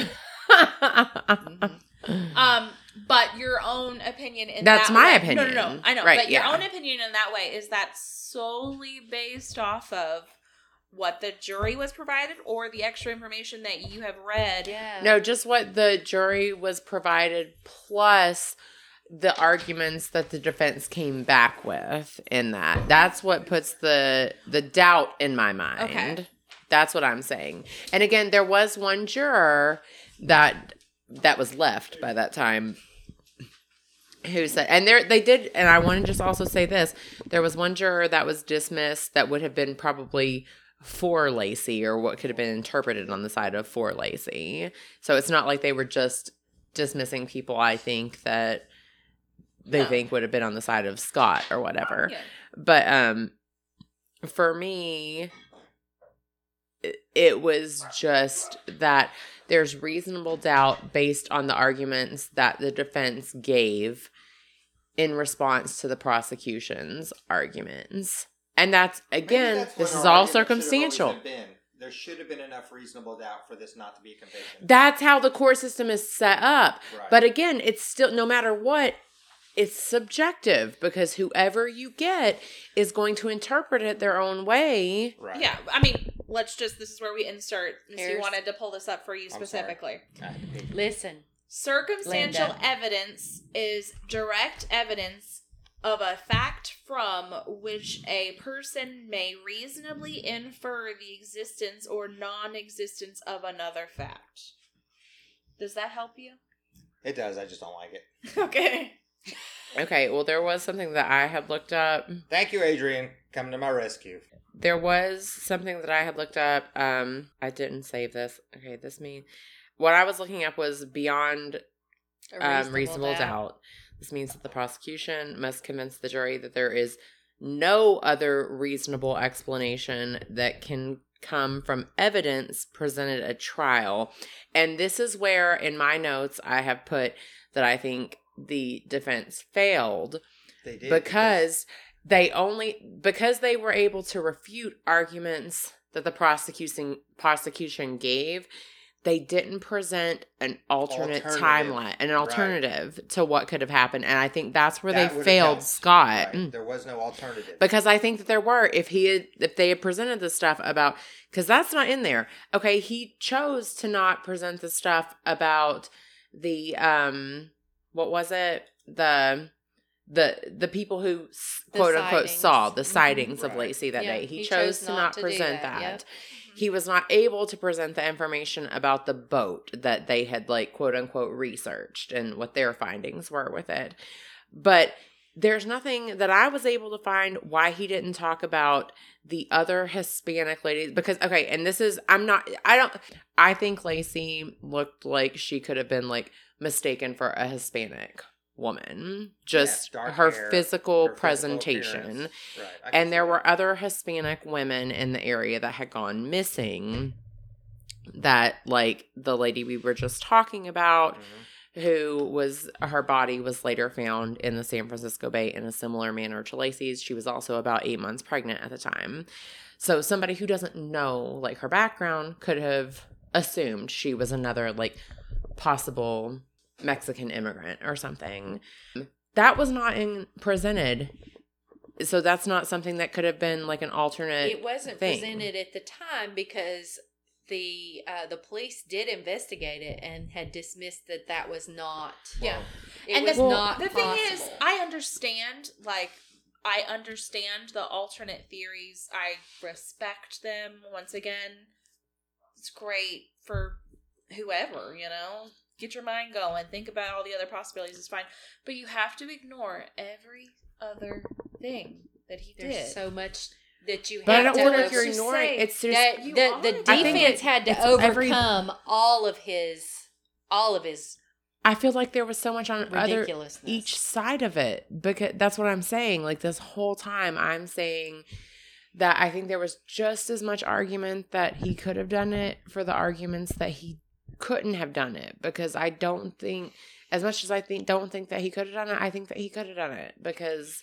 Um, but your own opinion in That's that my way- opinion. No, no, no. I know. Right, but your yeah. own opinion in that way is that solely based off of what the jury was provided or the extra information that you have read. yeah No, just what the jury was provided plus the arguments that the defense came back with in that. That's what puts the the doubt in my mind. Okay. That's what I'm saying. And again, there was one juror that that was left by that time who said and there they did and I want to just also say this. There was one juror that was dismissed that would have been probably for Laci or what could have been interpreted on the side of for Laci. So it's not like they were just dismissing people I think that they No. think would have been on the side of Scott or whatever. Yeah. But um for me it, it was just that there's reasonable doubt based on the arguments that the defense gave in response to the prosecution's arguments. And that's again, this is all circumstantial. There should have been enough reasonable doubt for this not to be a conviction. That's how the court system is set up. Right. But again, it's still no matter what, it's subjective because whoever you get is going to interpret it their own way. right. Yeah, I mean, let's just, this is where we insert. So you wanted to pull this up for you specifically. I had to listen Circumstantial Linda. evidence is direct evidence of a fact from which a person may reasonably infer the existence or non existence of another fact. Does that help you? It does. I just don't like it. okay. Okay, well, there was something that I had looked up. Thank you, Adrian, coming to my rescue. There was something that I had looked up. Um, I didn't save this. Okay, this means what I was looking up was beyond a um, reasonable doubt. This means that the prosecution must convince the jury that there is no other reasonable explanation that can come from evidence presented at trial. And this is where, in my notes, I have put that I think the defense failed They did because they only because they were able to refute arguments that the prosecution prosecution gave, they didn't present an alternate timeline, an right. alternative to what could have happened, and I think that's where That they failed. Scott. Right. There was no alternative. Because I think that there were, if he had, if they had presented the stuff about, because that's not in there. Okay, he chose to not present the stuff about the, um, what was it? The, the the people who The quote unquote saw the Mhm. sightings of Right. Laci that Yeah, day. He, he chose, chose to not not to present that, that. yep. He was not able to present the information about the boat that they had like quote unquote researched and what their findings were with it. But there's nothing that I was able to find why he didn't talk about the other Hispanic ladies because okay, and this is I'm not I don't I think Laci looked like she could have been like mistaken for a Hispanic woman. Just dark her hair, physical Her physical presentation. Right. And there that. were other Hispanic women in the area that had gone missing that like the lady we were just talking about Mhm. who was her body was later found in the San Francisco Bay in a similar manner to Laci's. She was also about eight months pregnant at the time. So somebody who doesn't know like her background could have assumed she was another like possible Mexican immigrant or something. That was not in presented. So that's not something that could have been like an alternate. it wasn't thing. presented at the time because the uh, the police did investigate it and had dismissed that that was not. Yeah. it and was the, not. the thing is. I understand, like, I understand the alternate theories. I respect them. Once again, it's great for whoever, you know? Get your mind going. Think about all the other possibilities. It's fine. But you have to ignore every other thing that he there's did. so much that you. But I don't to wonder if you're ignoring. say It's just that You the, are. the defense it- had to it's every- overcome all of his all of his I feel like there was so much on other ridiculousness. each side of it because that's what I'm saying. Like this whole time, I'm saying that I think there was just as much argument that he could have done it for the arguments that he couldn't have done it because I don't think as much as I think don't think that he could have done it, I think that he could have done it because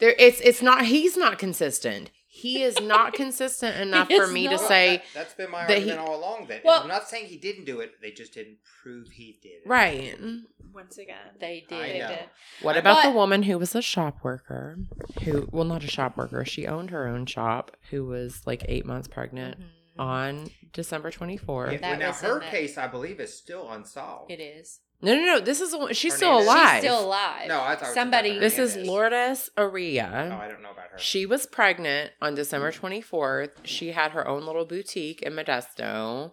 there it's it's not he's not consistent. He is not consistent enough for is me to not. Well, say that, has been my that he- argument all along. That Well- I'm not saying he didn't do it; they just didn't prove he did. it. right. Once again, they did. They did. What about the woman who was a shop worker? Who, well, not a shop worker. She owned her own shop. Who was like eight months pregnant Mhm. On December twenty fourth. Yeah, well, now was in her that- case, I believe, is still unsolved. It is. No, no, no. This is a, wo- she's still Hernandez? alive. She's still alive. No, I thought somebody. This is Hernandez. Lourdes Oh, Aria. I don't know about her. She was pregnant on December 24th. She had her own little boutique in Modesto.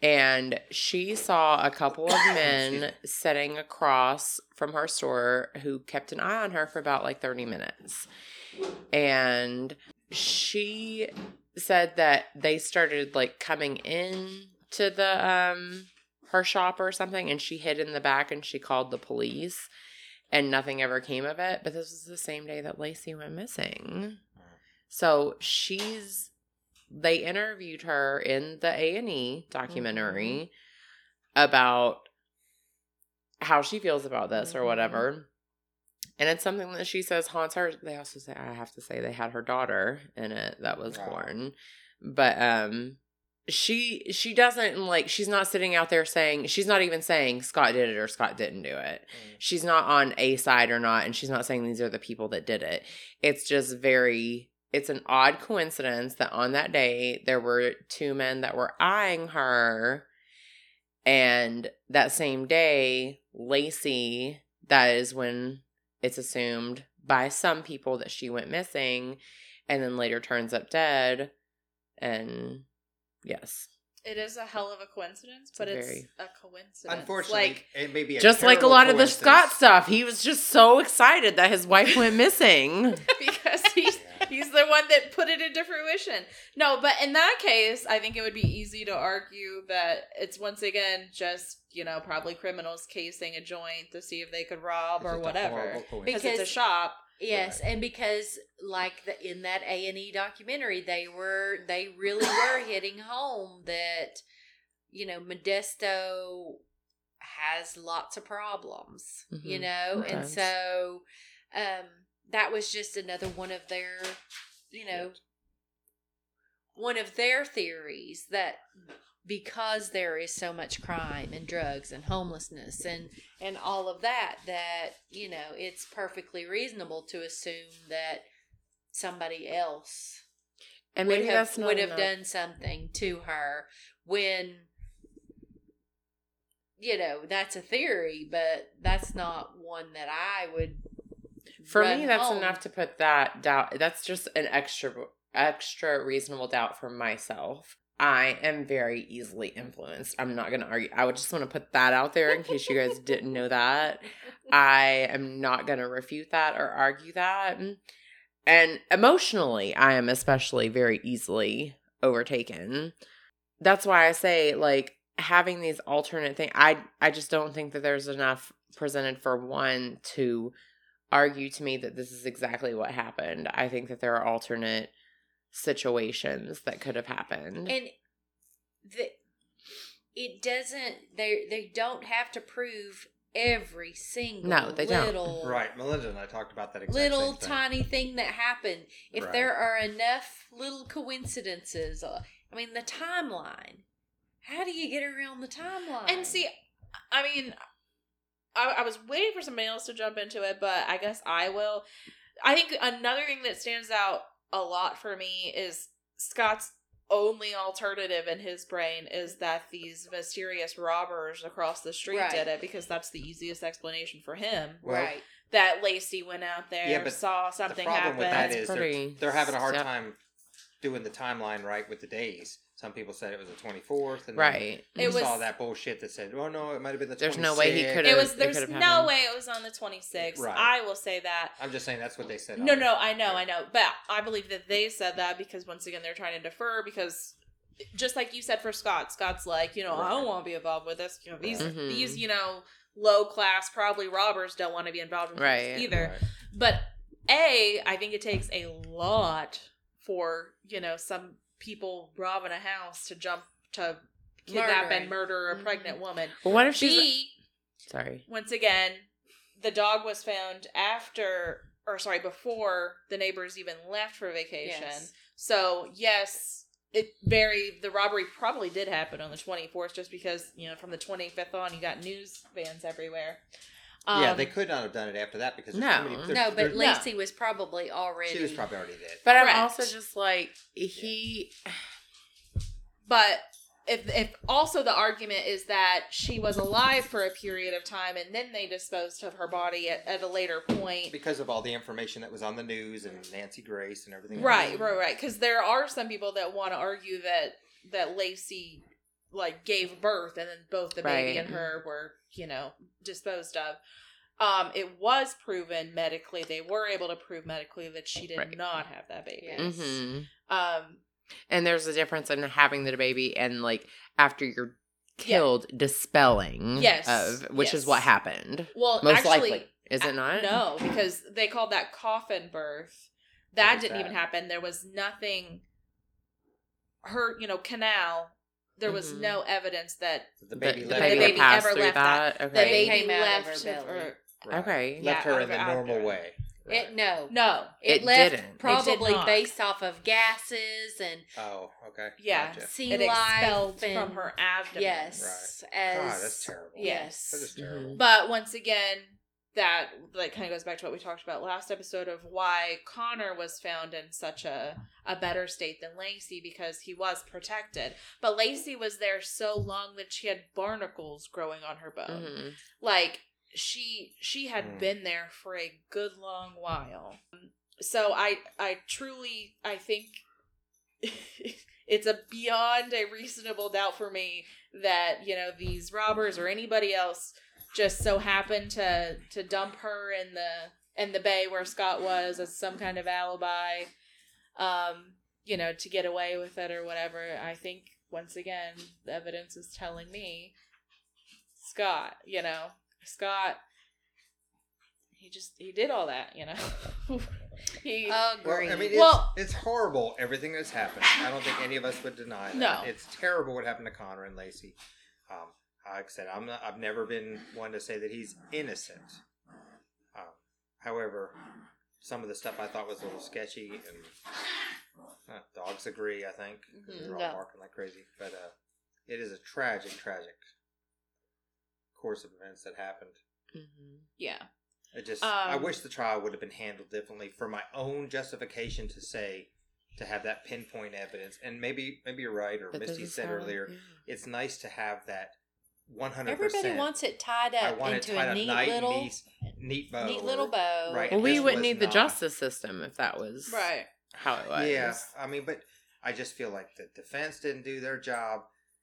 And she saw a couple of men sitting across from her store who kept an eye on her for about like 30 minutes. And she said that they started like coming in to the um her shop or something and she hid in the back and she called the police and nothing ever came of it. But this was the same day that Laci went missing. So she's they interviewed her in the A and E documentary about how she feels about this or Mhm. whatever. And it's something that she says haunts her. They also say I have to say they had her daughter in it that was Wow. born. But um she she doesn't like she's not sitting out there saying she's not even saying Scott did it or Scott didn't do it. Mm. She's not on a side or not and she's not saying these are the people that did it. It's just very it's an odd coincidence that on that day there were two men that were eyeing her and that same day Laci that is when it's assumed by some people that she went missing and then later turns up dead and yes It is a hell of a coincidence, but it's very- a coincidence. Unfortunately, like it may be a just like a lot of the. Scott stuff he was just so excited that his wife went missing because he's Yeah. He's the one that put it into fruition. No, but in that case, I think it would be easy to argue that it's once again just you know probably criminals casing a joint to see if they could rob It's or whatever because it's a shop. Yes, and because like the, in that A and E documentary, they were they really were hitting home that you know Modesto has lots of problems, you Mhm. know, It and so um that was just another one of their, you know, one of their theories that because there is so much crime and drugs and homelessness and and all of that that you know it's perfectly reasonable to assume that somebody else And would have would have enough. done something to her when you know that's a theory but that's not one that i would For me, that's home. enough to put that doubt. That's just an extra, extra reasonable doubt for myself. I am very easily influenced. I'm not going to argue. I would just want to put that out there in case you guys didn't know that. I am not going to refute that or argue that. And emotionally, I am especially very easily overtaken. That's why I say like having these alternate things. I I just don't think that there's enough presented for one to argue to me that this is exactly what happened. I think that there are alternate situations that could have happened. and the it doesn't they they don't have to prove every single No, they don't. little Right, Melinda and I talked about that exact little same thing. tiny thing that happened if Right. there are enough little coincidences uh, i mean the timeline how do you get around the timeline And see, I mean, I, I was waiting for somebody else to jump into it, but I guess I will. I think another thing that stands out a lot for me is Scott's only alternative in his brain is that these mysterious robbers across the street Right. did it because that's the easiest explanation for him. Well, right That Lacey went out there, Yeah, but saw something The something problem happen. with that That's is they're, they're having a hard step- time doing the timeline right with the days. Some people said it was the 24th. And then right. We It was- saw that bullshit that said, oh no, it might have been the 26th. There's no way he could have. it was there's could've no way it was on the 26th. Right. I will say that. I'm just saying that's what they said. No, no. I know, I know. But I believe that they said that because once again they're trying to defer because just like you said for Scott, Scott's like, you know, I don't want to be involved with this. You know, these Right. Mhm. these, you know, low class probably robbers don't want to be involved in Right. this either. Right. But A, I think it takes a lot for, you know, some people robbing a house to jump to kidnap Murdering. and murder a Mhm. pregnant woman. Well, what if she's B, sorry? once again, the dog was found after, or sorry, before the neighbors even left for vacation. Yes. So yes, it very the robbery probably did happen on the twenty fourth, just because you know from the twenty fifth on you got news vans everywhere. Yeah, Um, they could not have done it after that because No. many- there's- no but there's- laci was probably already she was probably already dead. But I'm also just like he. But if if also the argument is that she was alive for a period of time and then they disposed of her body at, at a later point. because of all the information that was on the news and Nancy Grace and everything. Right, else. right, right. Because there are some people that want to argue that that Laci like gave birth and then both the baby Right. and her were you know disposed of. Um, it was proven medically; they were able to prove medically that she did Right. not have that baby. Yes. hmm Um, And there's a difference in having the baby and like after you're killed, dispelling. Yes, Of which is what happened. well, Most actually, likely, is it not? No, because they called that coffin birth. That didn't that? even happen. There was nothing. Her, you know, canal. There was Mhm. no evidence that The baby the, left baby her- baby ever left that. the Okay. They baby came out of left her belly. her. Right. Okay. left Yeah, her in the normal after. way. it no No, it, It left didn't. It did probably not. based off of gases and Oh, okay. Yeah. Gotcha. sea it life expelled and, from her abdomen. yes God, as that's terrible. yes That is Mhm. terrible. But once again, that like kind of goes back to what we talked about last episode of why Conner was found in such a a better state than Laci because he was protected. But Laci was there so long that she had barnacles growing on her bone. Mhm. Like she she had Mm. been there for a good long while. So I I truly I think it's a beyond a reasonable doubt for me that you know these robbers or anybody else just so happened to to dump her in the in the bay where Scott was as some kind of alibi um you know to get away with it or whatever i think once again the evidence is telling me Scott you know Scott he just he did all that you know he Well, Agreed. I mean, it's, Well- it's horrible everything that's happened. I don't think any of us would deny that. No. it's terrible what happened to Conner and Laci. Um, like I said, I'm not, I've never been one to say that he's innocent. Um, however, some of the stuff I thought was a little sketchy, and Uh, dogs agree, I think. Mhm. They're all Yeah. barking like crazy. But uh, it is a tragic, tragic course of events that happened. Mm-hmm. Yeah. It just, I Um, wish the trial would have been handled differently for my own justification to say, to have that pinpoint evidence. And maybe, maybe you're right, or Misty said earlier, yeah. it's nice to have that 100%. Everybody wants it tied up want it into tied a neat nice, little, neat, neat bow. neat little bow. Right. Well, we wouldn't was need the justice system if that was Right. how it was. Yeah, I mean, but I just feel like the defense didn't do their job.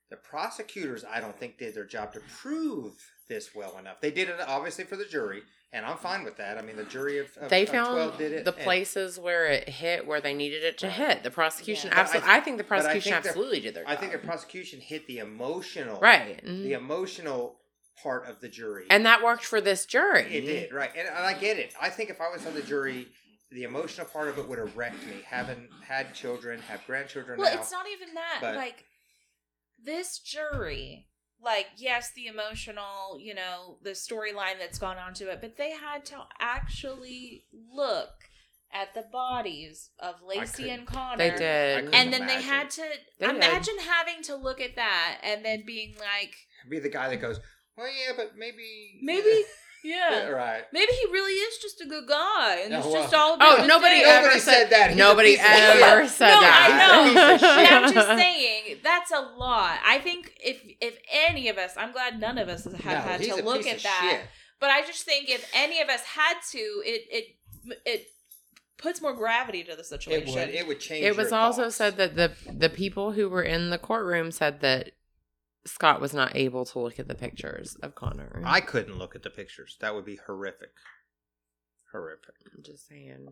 The prosecutors, I don't think, did their job to prove this well enough. They did it obviously for the jury, and I'm fine with that. I mean, the jury of, of They of found 12 did it. the and- places where it hit where they needed it to hit. The prosecution Yeah. But I absolutely. th- I, think the prosecution think the- absolutely did their job. I think the prosecution hit the emotional, right, mhm. The emotional part of the jury, and that worked for this jury. it did right. And, and I get it. I think if I was on the jury, the emotional part of it would have wrecked me. Having had children, have grandchildren Well, now. it's not even that. but- like this jury, like yes, the emotional, you know, the storyline that's gone on to it, but they had to actually look at the bodies of Laci and Conner. They did. And then they had to They did. imagine having to look at that and then being like, be the guy that goes, "Well, yeah, but maybe, maybe, yeah, yeah, right." maybe he really is just a good guy, and No, it's well- just all. About Oh, good nobody things. ever Nobody said that. He's Nobody piece of shit. ever said No, that. I know. He's a piece of But shit. I'm just saying that's a lot. I think if if any of us, I'm glad none of us have No, had to look at that. shit. But I just think if any of us had to, it it it puts more gravity to the It situation. would. It would change. It was your also thoughts. said that the the people who were in the courtroom said that Scott was not able to look at the pictures of Conner. I couldn't look at the pictures. That would be horrific. Horrific. I'm just saying.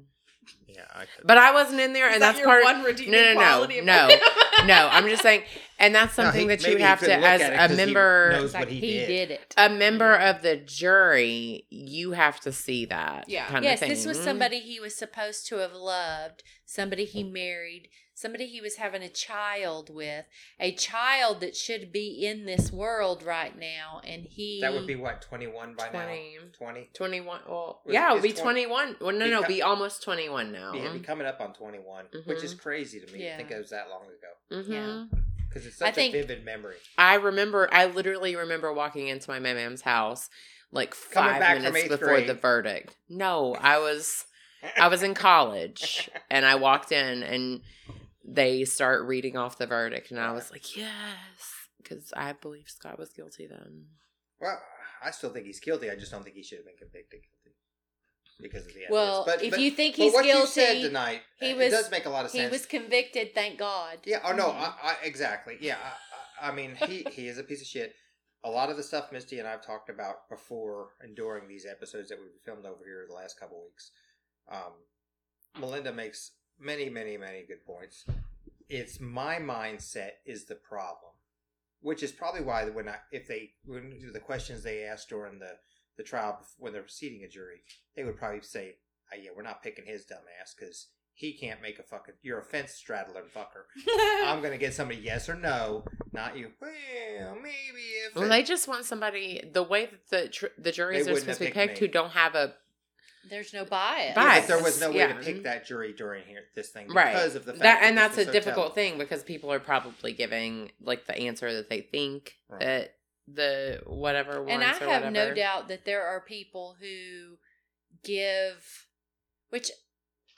Yeah, I could. But I wasn't in there, Is and that that's your part. one redeeming no, no, no, of no, no. I'm just saying, and that's No, he- something that you have to, as at it he member, knows like what he he did. did it. a member mm-hmm. of the jury, you have to see that. Yeah. kind yes, of thing. this was somebody he was supposed to have loved, somebody he married, somebody he was having a child with, a child that should be in this world right now, and he that would be what twenty one by 20. now. Twenty. 21. Well, Was- yeah, it would be 20 21. Well, no, Be no, co- be almost 21 now. Yeah, be coming up on twenty one, which is crazy to me. Yeah. to think it was that long ago hmm Yeah. because it's I such think- a vivid memory. I remember, I literally remember walking into my mom's house like five minutes before grade. the verdict. No, I was I was in college and I walked in and they start reading off the verdict and I was like, yes, because I believe Scott was guilty then. Well, I still think he's guilty. I just don't think he should have been convicted guilty because of the evidence. Well, but, if but- you think he's what guilty, you said tonight, he it was- does make a lot of sense. he was convicted. Thank God. Yeah. Oh no. Mhm. I, I exactly. Yeah. I, I, I mean, he he is a piece of shit. A lot of the stuff Misty and I've talked about before and during these episodes that we've filmed over here the last couple weeks. Um, Melinda makes many, many, many good points. It's my mindset is the problem, which is probably why when I if they when the questions they asked during the the trial when they're proceeding a jury, they would probably say, oh, "Yeah, we're not picking his dumb ass because he can't make a fucking you're a fence straddler fucker." I'm gonna get somebody yes or no, not you. Well, maybe if Well, it- they just want somebody, the way that the, tr- the juries are supposed to be picked picked me. who don't have a, There's no bias. Yeah, bias. but there was no way yeah. to pick that jury during here this thing because right. of the fact that, that, and that's a so difficult telling. thing because people are probably giving like the answer that they think Right. that the whatever and I warrants or have no doubt that there are people who give, which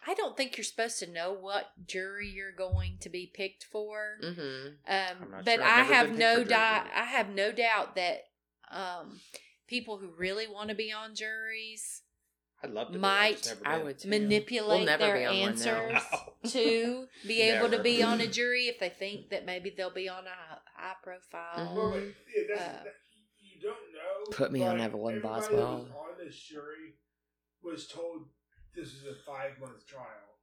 I don't think you're supposed to know what jury you're going to be picked for. Mm-hmm. Um, I'm not but sure. I I've never have been picked no doubt. duty. I have no doubt that um, people who really want to be on juries I'd love to. might- just I been. would too. manipulate never their be on answers No. to be able to be on a jury if they think that maybe they'll be on a high profile. Mhm. Well, but, yeah, that's, Uh, that, you don't know. Put me on but Evelyn everybody Boswell. that was on this jury was told this is a five month trial.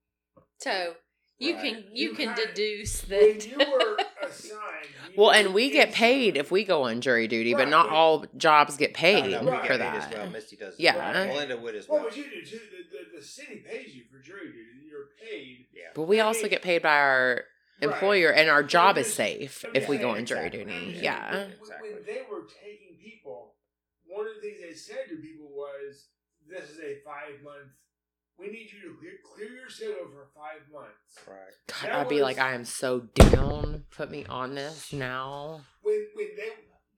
So you Right. can you, You can kinda- deduce When that you were assigned, you Well, and we get it's- paid if we go on jury duty, but not but- all jobs get paid no, we Right. get for paid that. as well. Misty does. as Yeah. well. Melinda would as Well, well. but you do too. The, the, the city pays you for jury duty. You're paid. Yeah. But we I also get paid by our Right. employer, and our job is safe I'm if just we go on jury exactly. duty. I'm Yeah. Exactly. When they were taking people, one of the things they said to people was, "This is a five month we need you to clear, clear your schedule for five months. Right. God, I'd be like, I am so down. Put me on this now. When when they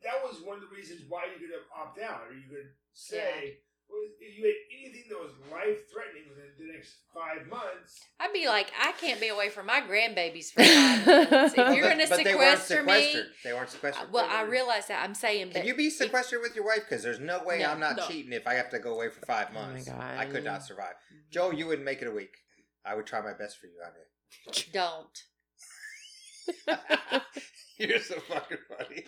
that was one of the reasons why you could have opt out, or you could say was if you had anything that was life threatening within the next five months. I'd be like, I can't be away from my grandbabies for five months. If you're But- gonna but they weren't sequester me, sequestered. They weren't sequestered. well, I realize that. I'm saying, but Can you be sequestered with your wife? Because there's no way No, I'm not no. cheating if I have to go away for five Oh my months. God. I could not survive. Joe, you wouldn't make it a week. I would try my best for you, honey. don't. You're so fucking funny.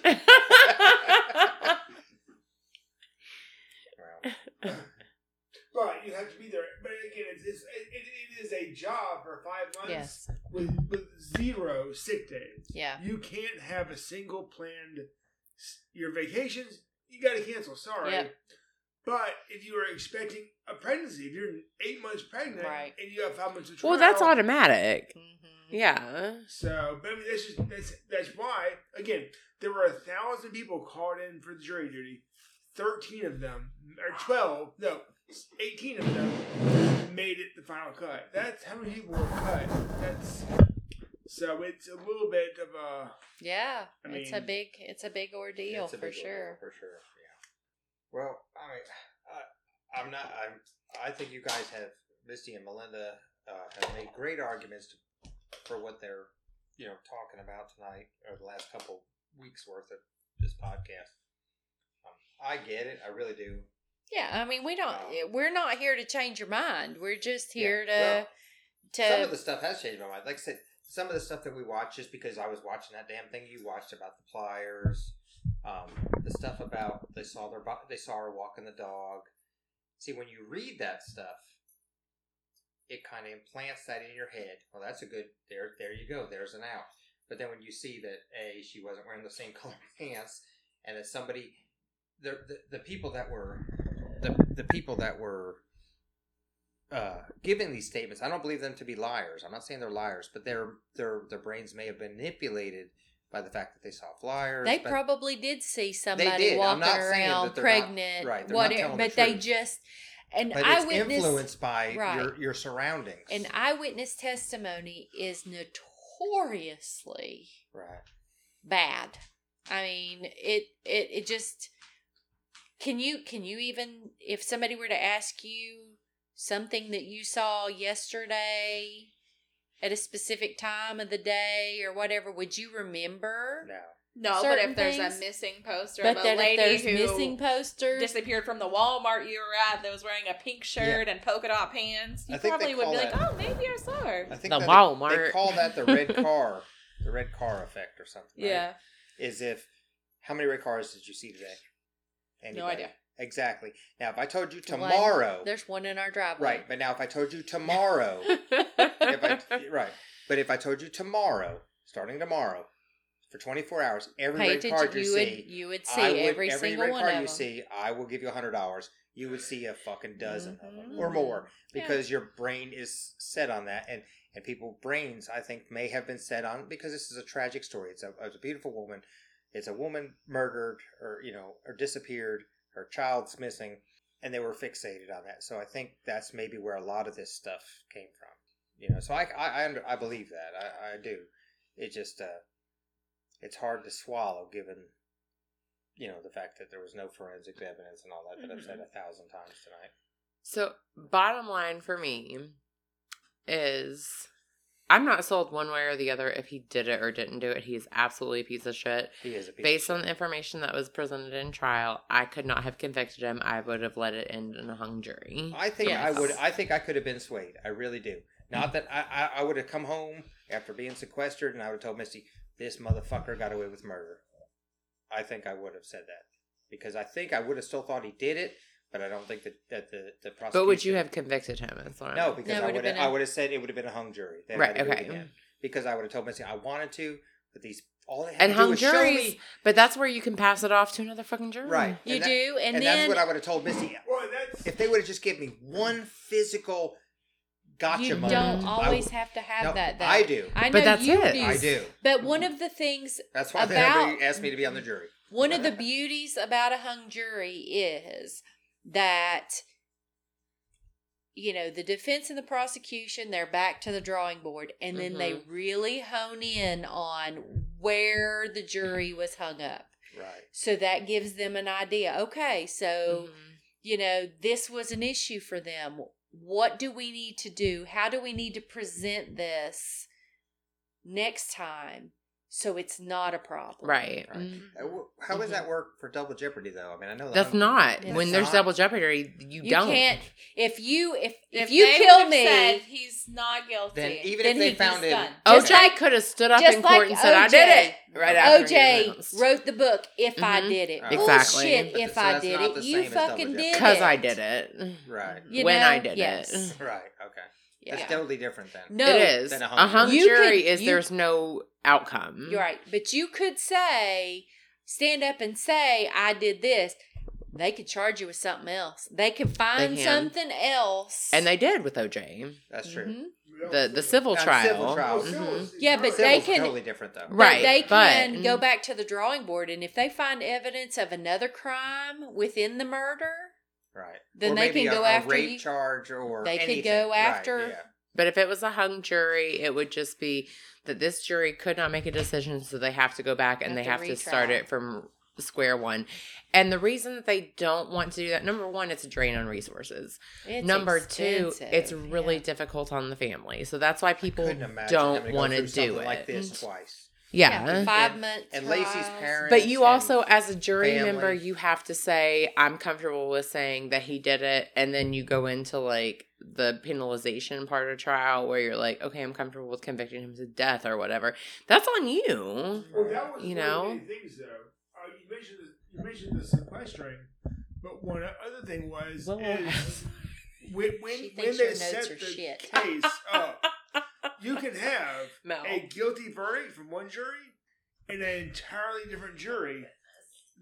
Well, But you have to be there. But again, it's, it's it, it is a job for five months Yes. with with zero sick days. Yeah. You can't have a single planned s- your vacations. You got to cancel. Sorry. Yep. But if you are expecting a pregnancy, if you're eight months pregnant Right. and you have five months of trial, well, that's automatic. Mm-hmm. Yeah. So, but I mean, that's just that's that's why. Again, there were a thousand people called in for the jury duty. Thirteen of them, or twelve, no, eighteen of them made it the final cut. That's how many people were cut. That's so it's a little bit of a Yeah. I it's a big it's a big ordeal it's a for big ordeal, sure. For sure. Yeah. Well, I mean, I, I'm not. I'm. I think you guys have Misty and Melinda uh, have made great arguments to, for what they're you know talking about tonight or the last couple weeks worth of this podcast. I get it. I really do. Yeah, I mean we don't Um, we're not here to change your mind. We're just Yeah, here to well, to some of the stuff has changed my mind. Like I said, some of the stuff that we watched, just because I was watching that damn thing you watched about the pliers, um, the stuff about they saw their they saw her walking the dog. See, when you read that stuff, it kind of implants that in your head. Well, that's a good there. There you go. There's an out. But then when you see that a she wasn't wearing the same color pants, and that somebody, the the, the people that were, the the people that were uh, giving these statements, I don't believe them to be liars. I'm not saying they're liars, but their their their brains may have been manipulated by the fact that they saw flyers. they probably did see somebody did. Walking around not- pregnant, right, whatever, telling the but they just and but it's eyewitness influenced by right. your your surroundings. and eyewitness testimony is notoriously right. bad. I mean, it it it just can you can you even if somebody were to ask you something that you saw yesterday at a specific time of the day or whatever, would you remember? No. No, but if there's things. a missing poster But of a then if lady there's who missing posters, disappeared from the Walmart you were at that was wearing a pink shirt and polka dot pants, you I think probably would call be like, "Oh, maybe I saw her." I think The that Walmart. They call that the red car, the red car effect or something. right? Yeah, Is if how many red cars did you see today? No idea. Exactly. Now, if I told you One. tomorrow, there's one in our driveway. right? But now, if I told you tomorrow, if I right, but if I told you tomorrow, starting tomorrow, for 24 hours, every Pay red card you, You see, would you would see would, every, every single red one card of you them. see, I will give you a hundred dollars. You would see a fucking dozen of them or mm-hmm. more Yeah. because your brain is set on that, and and people brains I think may have been set on because this is a tragic story. It's a it's a beautiful woman. It's a woman murdered or you know or disappeared. Her child's missing, and they were fixated on that. So I think that's maybe where a lot of this stuff came from. You know, so I I I, under, I believe that I, I do. It just uh, it's hard to swallow given you know the fact that there was no forensic evidence and all that that I've said a thousand times tonight. So, bottom line for me is I'm not sold one way or the other if he did it or didn't do it. He's absolutely a piece of shit. He is a piece Based of on the information that was presented in trial, I could not have convicted him. I would have let it end in a hung jury. I think I would. I think I could have been swayed. I really do. Not that I, I, I would have come home after being sequestered and I would have told Misty, "This motherfucker got away with murder." I think I would have said that because I think I would have still thought he did it, but I don't think that that the the prosecution. But would you have convicted him? That's what No, because No, I would've would have. been a- I would have said it would have been a hung jury. They Right, had to do it okay. again. Because I would have told Missy I wanted to, but these all they had And to do hung show juries, me. but that's where you can pass it off to another fucking jury. Right. You And that- do, and, And, then that's what I would have told Missy. Well, that's If they would have just given me one physical gotcha you moment, don't I always would- have to have No, that. Though. I do. I know But that's you it. do. I do. But one of the things, That's why they About- never asked me to be on the jury. one of the beauties about a hung jury is that you know, the defense and the prosecution, they're back to the drawing board. And then they Mm-hmm. really hone in on where the jury was hung up. Right. So that gives them an idea. Okay, so, Mhm. you know, this was an issue for them. What do we need to do? How do we need to present this next time so it's not a problem? Right. Right. Mhm. Uh, How does that work for double jeopardy though? I mean, I know That's I'm- not. It's when there's not. double jeopardy, you, You don't. can't if you if if, If you they kill me said he's not guilty. Then even Then if they he's found it, OJ like- could have stood up in court like and said, "I did it." Right after OJ wrote the book if I Mhm. did it. Right. Exactly. Bullshit But if so I did it. You same as double fucking did it because. I did it. right, You when know? I did Yes. it. right, okay, that's Yeah. totally different then. No, it is Then a a hung hung jury. Jury could- is you- there's no outcome. You're right. But you could say, stand up and say, I did this. They could charge you with something else. They could find can. something else. and they did with OJ. That's true. Mhm. The the civil Uh, trial. civil trial. Mhm. Yeah, but Civil's they can- totally different though. But Right, they but- can go back to the drawing board, and if they find evidence of another crime within the murder, Right. Then Or they maybe can a- go a after rape you. charge or They could anything. go Right, after- yeah. But if it was a hung jury, it would just be that this jury could not make a decision, so they have to go back and Have they to have to start it from square one. And the reason that they don't want to do that, number one, it's a drain on resources. it's number two, it's really Yeah. difficult on the family. So that's why people don't want to do it. like this mm. twice. Yeah. Yeah, five And- months. and Laci's parents- But you also, as a jury family. member, you have to say, I'm comfortable with saying that he did it. And then you go into like the penalization part of trial where you're like, okay, I'm comfortable with convicting him to death or whatever. That's on you. Well, that was You one of know? the things, though. Uh, you mentioned the, you mentioned the sequestering, but one other thing was Well, is when She when, thinks when your they notes set are the shit. case up, you can have No. a guilty verdict from one jury and an entirely different jury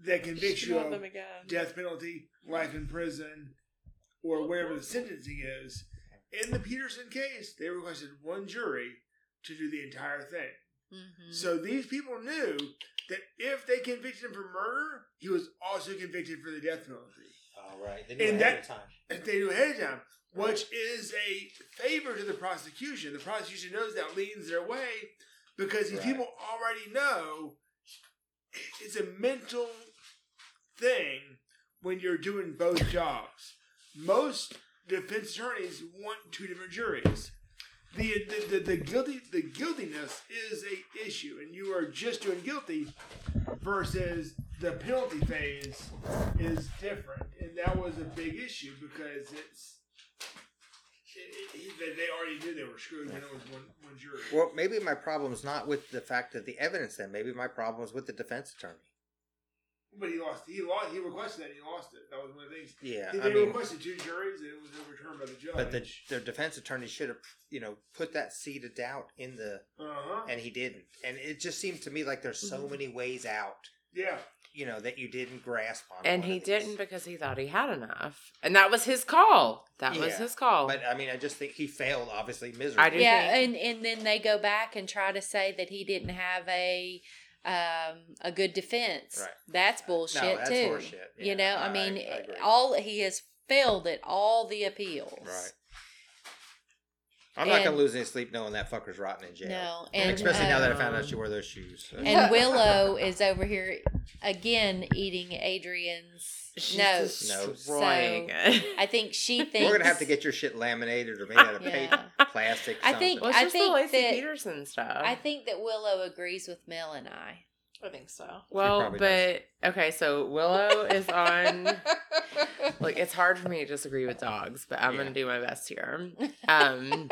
that convicts you of them again. death penalty, life in prison, or whatever the sentencing is. In the Peterson case, they requested one jury to do the entire thing. Mhm. So these people knew that if they convicted him for murder, he was also convicted for the death penalty. All right. They And knew ahead that- of time. If they knew ahead of time, which is a favor to the prosecution. The prosecution knows that leans their way because these Right. people already know it's a mental thing when you're doing both jobs. Most defense attorneys want two different juries. The, the, the, the guilty the guiltiness is a issue, and you are just doing guilty versus the penalty phase is different, and that was a big issue because it's it, it, it- they already knew they were screwed when it was one one jury. Well, maybe my problem is not with the fact that the evidence. Then maybe my problem is with the defense attorney. But he lost. He lost. He requested that. and He lost it. That was one of the things. Yeah, They I mean, requested two juries, and it was overturned by the judge. but the the defense attorney should have you know put that seed of doubt in the, uh huh. and he didn't. And it just seemed to me like there's so Mhm. many ways out. Yeah. You know that you didn't grasp on. And one he of didn't because he thought he had enough. And that was his call. That was Yeah, his call. But I mean, I just think he failed obviously miserably. I do yeah, think- and and then they go back and try to say that he didn't have a um a good defense. Right. That's bullshit No, that's too. horseshit. Yeah, you know, I- I mean, I- I agree. all he has failed at all the appeals. Right. I'm not And- gonna lose any sleep knowing that fucker's rotting in jail. No, And and especially now that I um, found out she wore those shoes. So. And Willow is over here again eating Adrian's She's notes. destroying So, it. I think she thinks We're gonna have to get your shit laminated or made out of Yeah. paper, plastic. I think- something. Well, it's I just think the Laci that- Peterson stuff. I think that Willow agrees with Mel and I. I think so. well, probably but okay, so Willow is on. Like it's hard for me to disagree with dogs, but I'm Yeah. gonna do my best here. Um,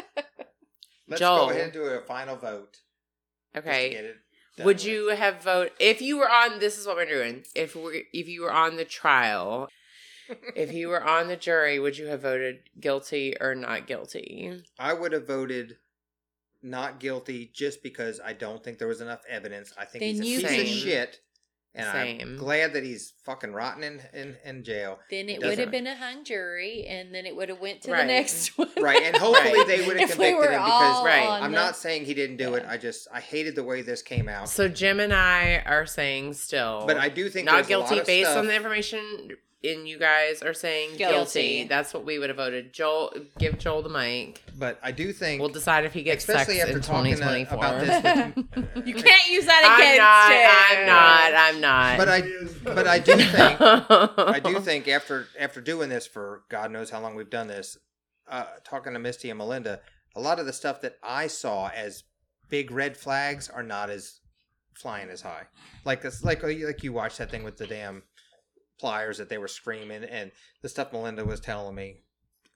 Let's Joel. go ahead and do a final vote. okay. get it done Would with. you have vote if you were on? This is what we're doing. If we if you were on the trial, if you were on the jury, would you have voted guilty or not guilty? I would have voted not guilty just because I don't think there was enough evidence. I think Then he's a piece can- of shit, and Same. I'm glad that he's fucking rotten in in, in jail. Then it Doesn't- would have been a hung jury, and then it would have went to the next one. Right, and hopefully Right. they would have If we convicted him because all Right. on I'm the- not saying he didn't do it. I just I hated the way this came out. So Jim and I are saying still, but I do think not there's a lot guilty of based stuff- on the information and you guys are saying guilty. Guilty. That's what we would have voted. Joel, give Joel the mic. But I do think, We'll decide if he gets sex after in talking uh, 2024. about this, with, You can't use that I'm against not. him. I'm not. I'm not. but I, but I do think, I do think after after doing this for God knows how long we've done this, uh, talking to Misty and Melinda, a lot of the stuff that I saw as big red flags are not as flying as high. Like this, like like you watched that thing with the damn pliers that they were screaming, and the stuff Melinda was telling me.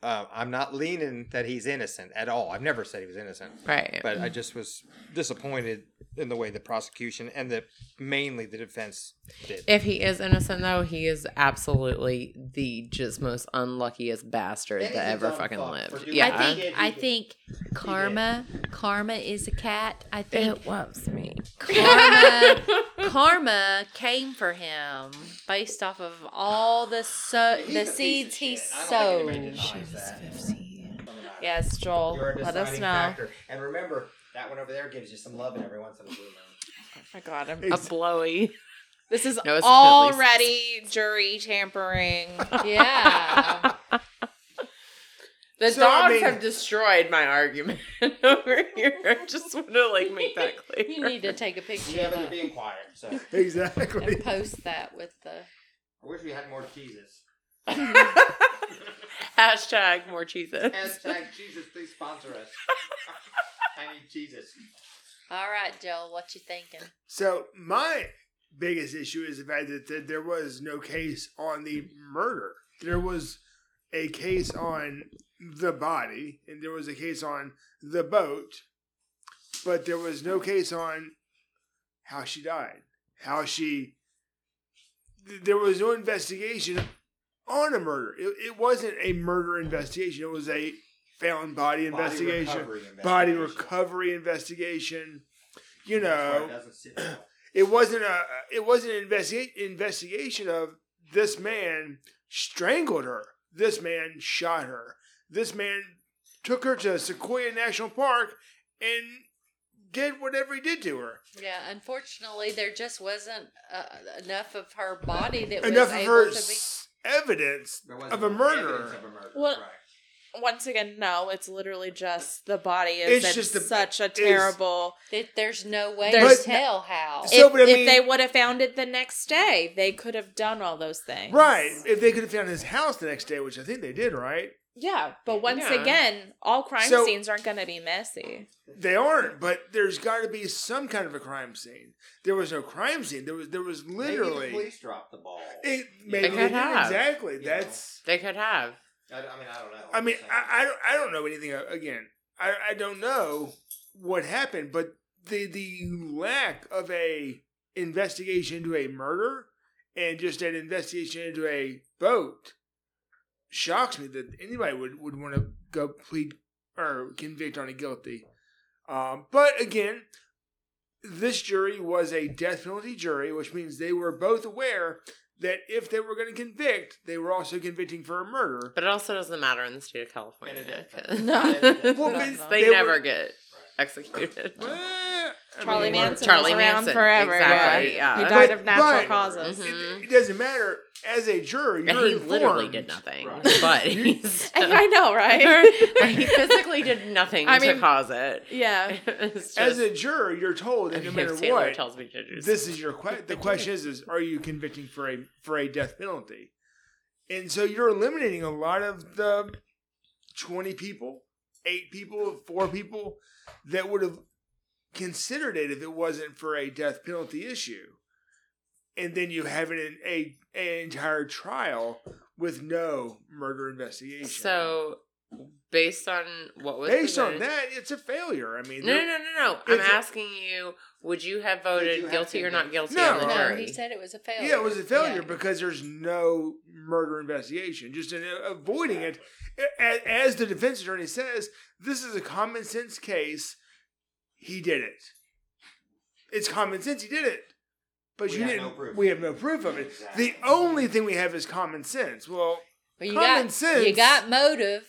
Uh, I'm not leaning that he's innocent at all. I've never said he was innocent, right. but I just was disappointed in the way the prosecution and the mainly the defense did. If he is innocent, though, he is absolutely the just most unluckiest bastard And that ever fucking fuck lived. Yeah, I think I think karma karma is a cat. I think it loves me. karma karma came for him based off of all the so the seeds he sowed. Yes, Joel. Let us know. factor. And remember, that one over there gives you some loving every once in a blue moon. Oh my god, I'm, A blowy. this is No, it's already jury tampering. Yeah. The So, I dogs mean- have destroyed my argument over here. I just want to like make that clear. You need to take a picture Yeah, of but you're that being quiet, so I Exactly. and post that with the I wish we had more cheeses. Hashtag more cheeses. Hashtag Jesus, please sponsor us. I need Jesus. All right, Joel, what you thinking? So my biggest issue is the fact that, that there was no case on the murder. There was a case on the body, and there was a case on the boat, but there was no case on how she died, how she. There was no investigation on a murder. It, it wasn't a murder investigation. It was a found body investigation, recovery body recovery investigation. You know, it doesn't sit well. it wasn't a it wasn't an investi- investigation of this man strangled her this man shot her this man took her to sequoia national park and did whatever he did to her Yeah, unfortunately, there just wasn't uh, enough of her body that enough was of able her to be. S- evidence of a evidence of a murder. What- Right. Once again, no, it's literally just the body is It's just the- such a terrible. that There's no way There's- to tell how. So- if but I if they would have found it the next day, they could have done all those things. right if they could have found his house the next day which i think they did right Yeah, but once Yeah. again, all crime So- scenes aren't going to be messy. they aren't but there's got to be some kind of a crime scene there was no crime scene there was there was Maybe literally the police dropped the ball. it, maybe They they could did, have. exactly You know. that's They could have. I, I mean, I don't know. I mean, I'm. I, I don't I don't know anything uh, again. I, I don't know what happened, but the the lack of a investigation into a murder and just an investigation into a boat shocks me that anybody would, would want to go plead or convict on a guilty. Um, but again, this jury was a death penalty jury, which means they were both aware that if they were going to convict, they were also convicting for a murder. But it also doesn't matter in the state of California. 'cause- No. Well, No, but no. they, they never were- get executed. I Charlie mean, Manson Charlie was around Manson, forever. exactly, yeah. yeah. He died But- of natural but- causes. Mhm. It, it doesn't matter. As a juror, you're he literally did nothing. Right. But he's I know, right? He physically did nothing I to mean, cause it. yeah. It's just, As a juror, you're told that and no if matter Taylor what, tells me to do this is your que- the question is is are you convicting for a for a death penalty? And so you're eliminating a lot of the 20 people, 8 people, 4 people that would have considered it if it wasn't for a death penalty issue. And then you have it in a an entire trial with no murder investigation. So, based on what was based on that, it's a failure. I mean, No, no, no, no, no. I'm asking you: Would you have voted have guilty or not guilty No. on the no, jury? he said it was a failure. Yeah, it was a failure Yeah. because there's no murder investigation. Just in uh, avoiding it, as the defense attorney says, this is a common sense case. He did it. It's common sense. He did it, but We you have didn't. no proof. We have no proof of it. Exactly. The only thing we have is common sense. Well, Well, you common got sense. you got motive.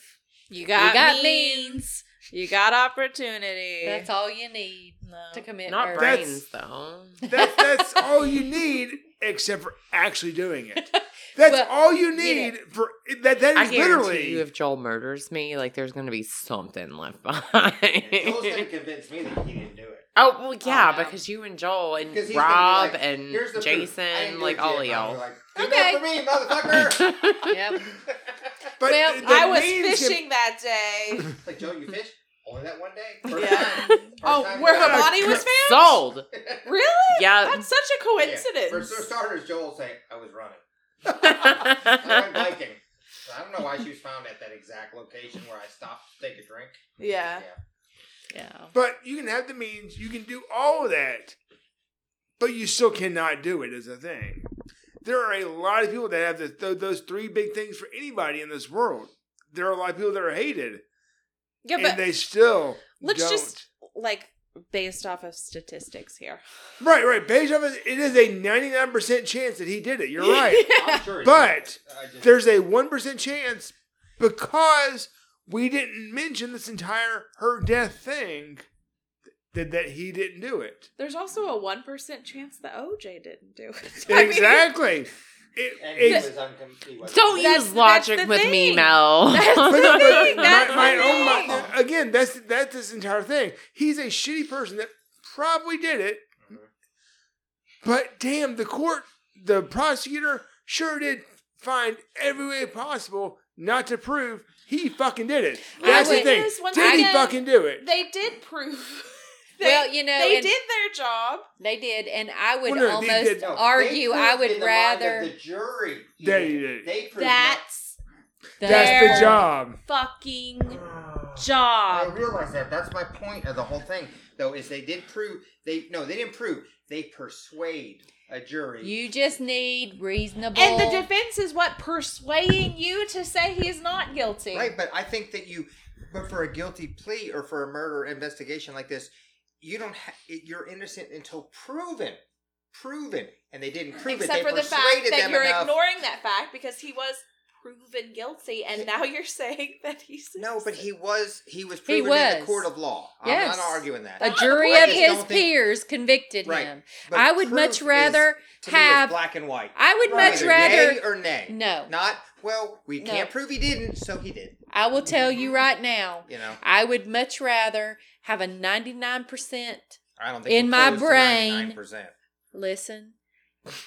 You got, you got means. means. You got opportunity. That's all you need No. to commit Not murder. That's- brains, though. that, that's all you need, except for actually doing it. That's Well, all you you need for that. That I guarantee literally. you, if Joel murders me, like there's gonna be something left Joel's behind. gonna convince me that he didn't do it. oh well, oh, yeah, Oh, no. because you and Joel and 'Cause he's gonna be Rob like, and "Here's the proof. I Jason, like all of y'all. Like, Okay. for me, motherfucker. Yep. but Well, the- the I was means can- fishing that day. like Joel, you fish only that one day. First Yeah. Oh, First Oh, where her body was found? Sold. Really? Yeah. That's such a coincidence. For for starters, Joel say I was running. I went biking. So I don't know why she was found at that exact location where I stopped to take a drink. Yeah. Yeah. But you can have the means. You can do all of that, but you still cannot do it. As a thing, there are a lot of people that have the, th- those three big things for anybody in this world. There are a lot of people that are hated, Yeah, but and they still let's don't. just like based off of statistics here. right, right. Based off of it is a ninety nine percent chance that he did it. You're right, sure. but not. I just- there's a one percent chance because we didn't mention this entire her death thing that that he didn't do it. There's also a one percent chance that OJ didn't do it. I mean, Exactly. It, and he it's- was uncom- he wasn't- Don't That's- use logic the with me, thing. Mel. That's the thing, my, that's my the own my, again that's that's this entire thing he's a shitty person that probably did it Mhm. but damn the court the prosecutor sure did find every way possible not to prove he fucking did it that's the thing Yes, once did he fucking do it They did prove. They, Well, you know, they and- did their job. They did, and I would Well, no, almost did- No, argue. I would in the mind of rather. the jury. They, did he it. did. They proved That's that's the job fucking job. I realize that. That's my point of the whole thing, though, is they did prove. They no, they didn't prove. They persuade a jury. You just need reasonable. And the defense is what persuading you to say he's not guilty. Right, but I think that you, but for a guilty plea or for a murder investigation like this, you don't. Ha- you're innocent until proven, proven, and they didn't prove Except it. Except for They the fact that you're enough. ignoring that fact because he was proven guilty, and now you're saying that he's No, but he was. He was He proven in the court of law. Yes. I'm not arguing that. a jury of his don't think- peers convicted Right. him. But I would proof much is, rather to me, is have. black and white. I would much Either rather. yay or nay. No, Not well. We No. can't prove he didn't, so he did. I will tell you right now. You know, I would much rather have a ninety-nine percent. I don't think In my brain- 99%. Listen,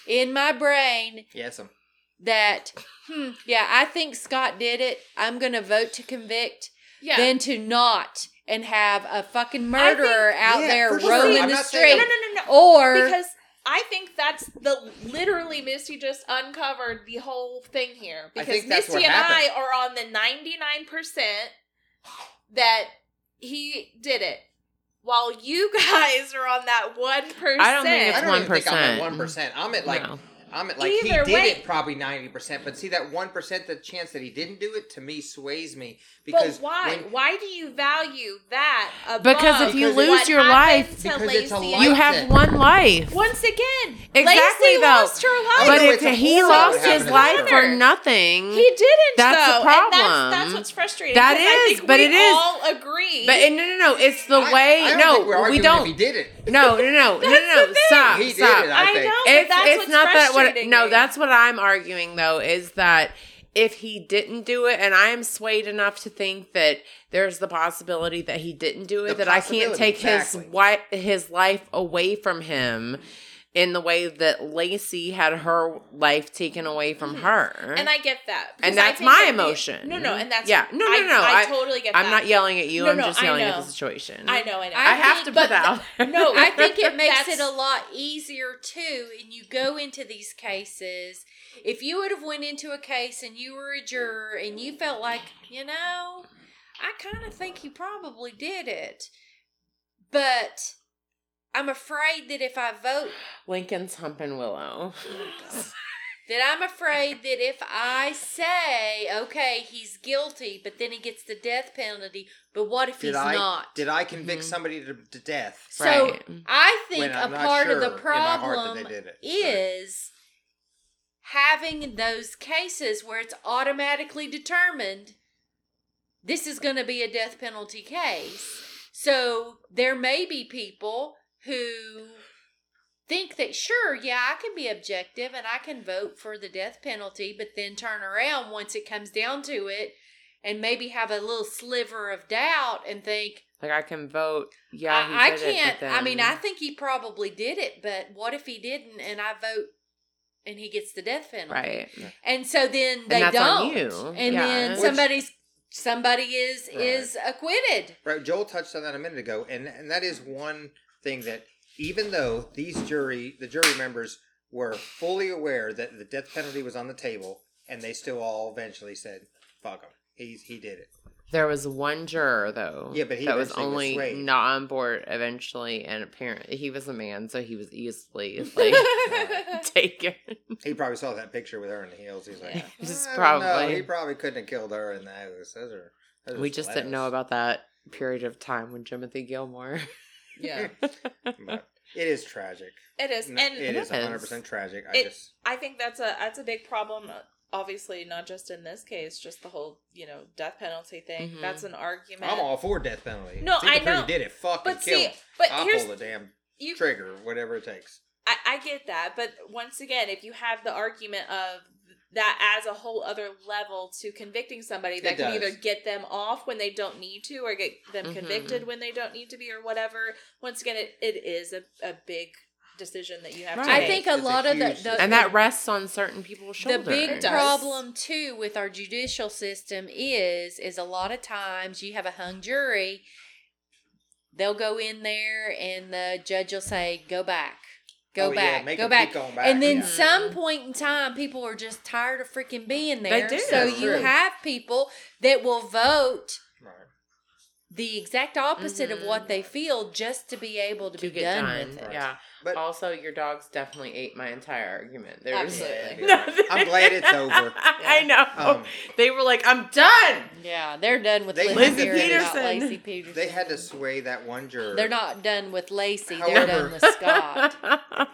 in my brain, Yes, I'm. that hmm, yeah, I think Scott did it. I'm gonna vote to convict. yeah. than to not and have a fucking murderer out yeah, there for sure. roaming the not saying- street. no, no, no, no. Or because I think that's the literally Misty just uncovered the whole thing here I because think that's Misty what and I are on the ninety nine percent that he did it, while you guys are on that one percent. I don't think I It's don't even think I'm at 1%. one percent. I'm at like No. I'm at like Either he way- did it probably ninety percent, but see that one percent, the chance that he didn't do it, to me sways me because but why? when- why do you value that above Because if you what lose your happened life- to Because it's a Laci? life You have sentence. one life. Once again, Exactly, Laci though. lost her oh, life. But if it's a he horror lost what his happened to life her. for nothing, He didn't. That's though, the and that's, problem. that's what's frustrating. That 'cause I is, think but we it is. All agree. but no, no, no, it's the I- way. I don't no, think we're we arguing don't. If he did it, No, no, no, no, no, That's no. the Stop, he did stop. it. I, I think. know, but it's that's it's what's not that what frustrating no me. that's what i'm arguing though is that if he didn't do it and i am swayed enough to think that there's the possibility that he didn't do it The that i can't take exactly. his wi- his life away from him in the way that laci had her life taken away from her Mm-hmm. and I get that, And that's my that the- emotion. no, no, and that's Yeah. No, no, I, no, I, I- totally get i'm that. not yelling at you No, i'm no, just I yelling at the situation I know, I know. I have think- to put that out no, I think it makes it a lot easier too. And you go into these cases. If you would have went into a case and you were a juror and you felt like, you know, I kind of think he probably did it, but I'm afraid that if I vote, lincoln's humping willow that I'm afraid that if I say, okay, he's guilty, but then he gets the death penalty, but what if did he's I not? did I convict Mhm. somebody to, to death? So Right. I think When a I'm not part of sure the in my heart that problem they did it. is having those cases where it's automatically determined this is going to be a death penalty case. So there may be people who think that sure, yeah, I can be objective and I can vote for the death penalty, but then turn around once it comes down to it and maybe have a little sliver of doubt and think, Like I can vote. Yeah, he I, I did can't. but I mean, I think he probably did it, but what if he didn't and I vote and he gets the death penalty? right. And so then they that's don't. on you. And Yeah. then Which- somebody's somebody is Right. is acquitted. Right, Joel touched on that a minute ago, and and that is one thing that even though these jury the jury members were fully aware that the death penalty was on the table, and they still all eventually said, "Fuck him, he's he did it." There was one juror though. Yeah, but he that was eventually was only not on board eventually, and apparently he was a man, so he was easily like taken. He probably saw that picture with her in the heels. He's like, Yeah. Just "I don't know, probably- he probably couldn't have killed her in those. Those are. Those We just didn't know about that period of time when Timothy Gilmore. Yeah, But it is tragic. it is, and it is is. 100 percent tragic. I It- just I think that's a that's a big problem. uh, Obviously, not just in this case, just the whole you know death penalty thing. Mhm. That's an argument. I'm all for death penalty. No, See I know. did it. Fucking but kill see, but I'll here's pull the damn you. trigger, whatever it takes. I, I get that, but once again, if you have the argument of that adds a whole other level to convicting somebody that It can does. either get them off when they don't need to or get them Mhm. convicted when they don't need to be or whatever once again it, it is a, a big decision that you have to Right. I think a It's a lot of the, the and that rests on certain people's shoulders. the big problem too with our judicial system is is a lot of times you have a hung jury they'll go in there and the judge will say go back go Oh, yeah, back make go them back. keep going back, and then yeah. some point in time people are just tired of freaking being there They do. so That's you true. have people that will vote Right. The exact opposite of Mhm. what they feel just to be able to, to be get done, done. with it Right. Yeah. But also, your dogs definitely ate my entire argument. There Absolutely. Yeah. I'm glad it's over. I know. Um, they were like, "I'm done." yeah they're done with They- Lizzie Lizzie Peterson. Not Laci Peterson. They had to sway that one juror. They're not done with Laci. However- They're done with Scott.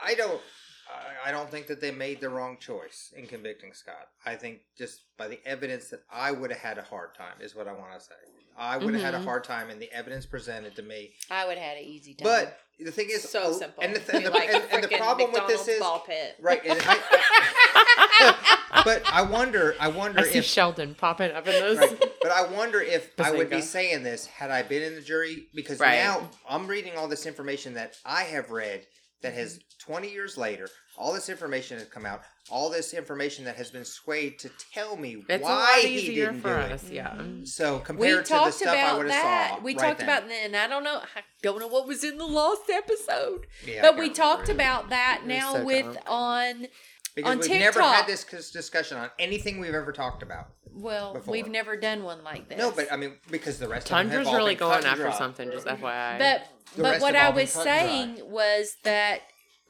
I don't. I- I don't think that they made the wrong choice in convicting Scott. I think just by the evidence that I would have had a hard time is what I want to say. I would have had a Mhm. hard time in the evidence presented to me. I would have had an easy time. But the thing is, so oh, simple And the, Be and the, like and, and the frickin' problem with this is ball pit right. And I, but I wonder. I wonder I see if Sheldon popping up in those. Right. But I wonder if I would be saying this had I been in the jury because Right. now I'm reading all this information that I have read that has 20 years later, all this information has come out, all this information that has been swayed to tell me It's why a lot he easier didn't for do us. it. Yeah. So we compared to the talked stuff I about would have that. saw, we right talked then. about, and I don't know, I don't know what was in the last episode, Yeah, but we talked remember. about that You're now so with drunk. on. because on we've never had this discussion on anything we've ever talked about. Well, Before. we've never done one like this. No, but I mean because the rest of them have Tundra's all really been going cut and after dry. something. Just FYI. but The but rest what I was cut and dry. saying was that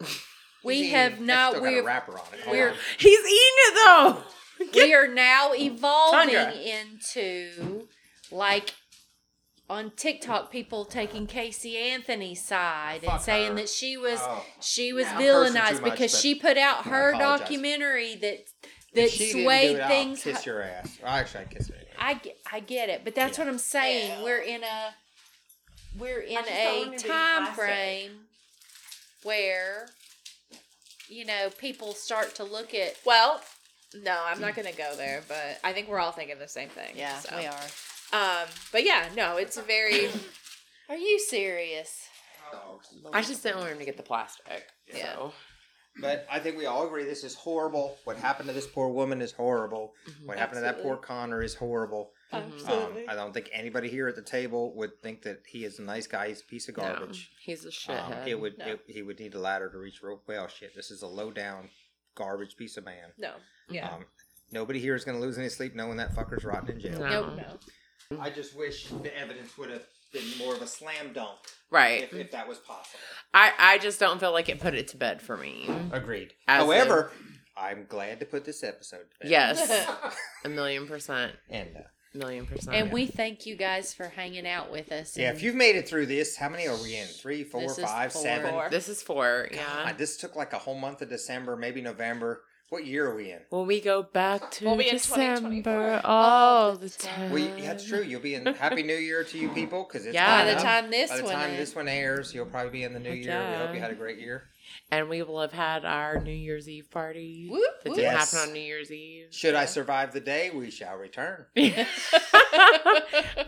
we have not. it's still a We're wrapper on it. We're- on. he's eating it though. we are now evolving Tundra. into like on TikTok people taking Casey Anthony's side and saying her. that she was Oh. she was Yeah, I'm cursing too villainized much, because but she put out I her apologize. documentary that If that she didn't swayed do it, I'll things. Kiss your ass. Well, actually, I kiss it. Anyway. I get, I get it, but that's Yeah. what I'm saying. Yeah. We're in a we're in just don't a wanna be time plastic. frame where you know people start to look at well no i'm not gonna go there but i think we're all thinking the same thing so. we are. um but yeah no it's a very Are you serious? I just didn't want him to get the plastic. Yeah. So. But I think we all agree this is horrible. What happened to this poor woman is horrible. Mhm. What happened to that poor Conner is horrible. Mhm. Um, I don't think anybody here at the table would think that he is a nice guy. He's a piece of No, garbage. he's a Um, shithead. it would No. it, he would need a ladder to reach rope. Well, shit, this is a low down garbage piece of man. no yeah Um, nobody here is going to lose any sleep knowing that fucker's rotting in jail. No. Nope. no I just wish the evidence would have been more of a slam dunk right. if, if that was possible. I I just don't feel like it put it to bed for me. Agreed. As However, I'm glad to put this episode to bed. Yes, a million percent, and uh, million percent. And we thank you guys for hanging out with us. Yeah, and if you've made it through this, how many are we in? Three, four, This is five, four. seven? Four. this is four. Yeah. God, this took like a whole month of December, maybe November. What year are we in? When we go back to We'll be December 2024. all All the the time. We, yeah, that's true. You'll be in Happy New Year to you people because it's Yeah. by the up. time this By the one time this one airs, you'll probably be in the new Heck year. We hope you had a great year. And we will have had our New Year's Eve party. Whoop, that whoop. didn't Yes. happen on New Year's Eve. Should I survive the day, we shall return.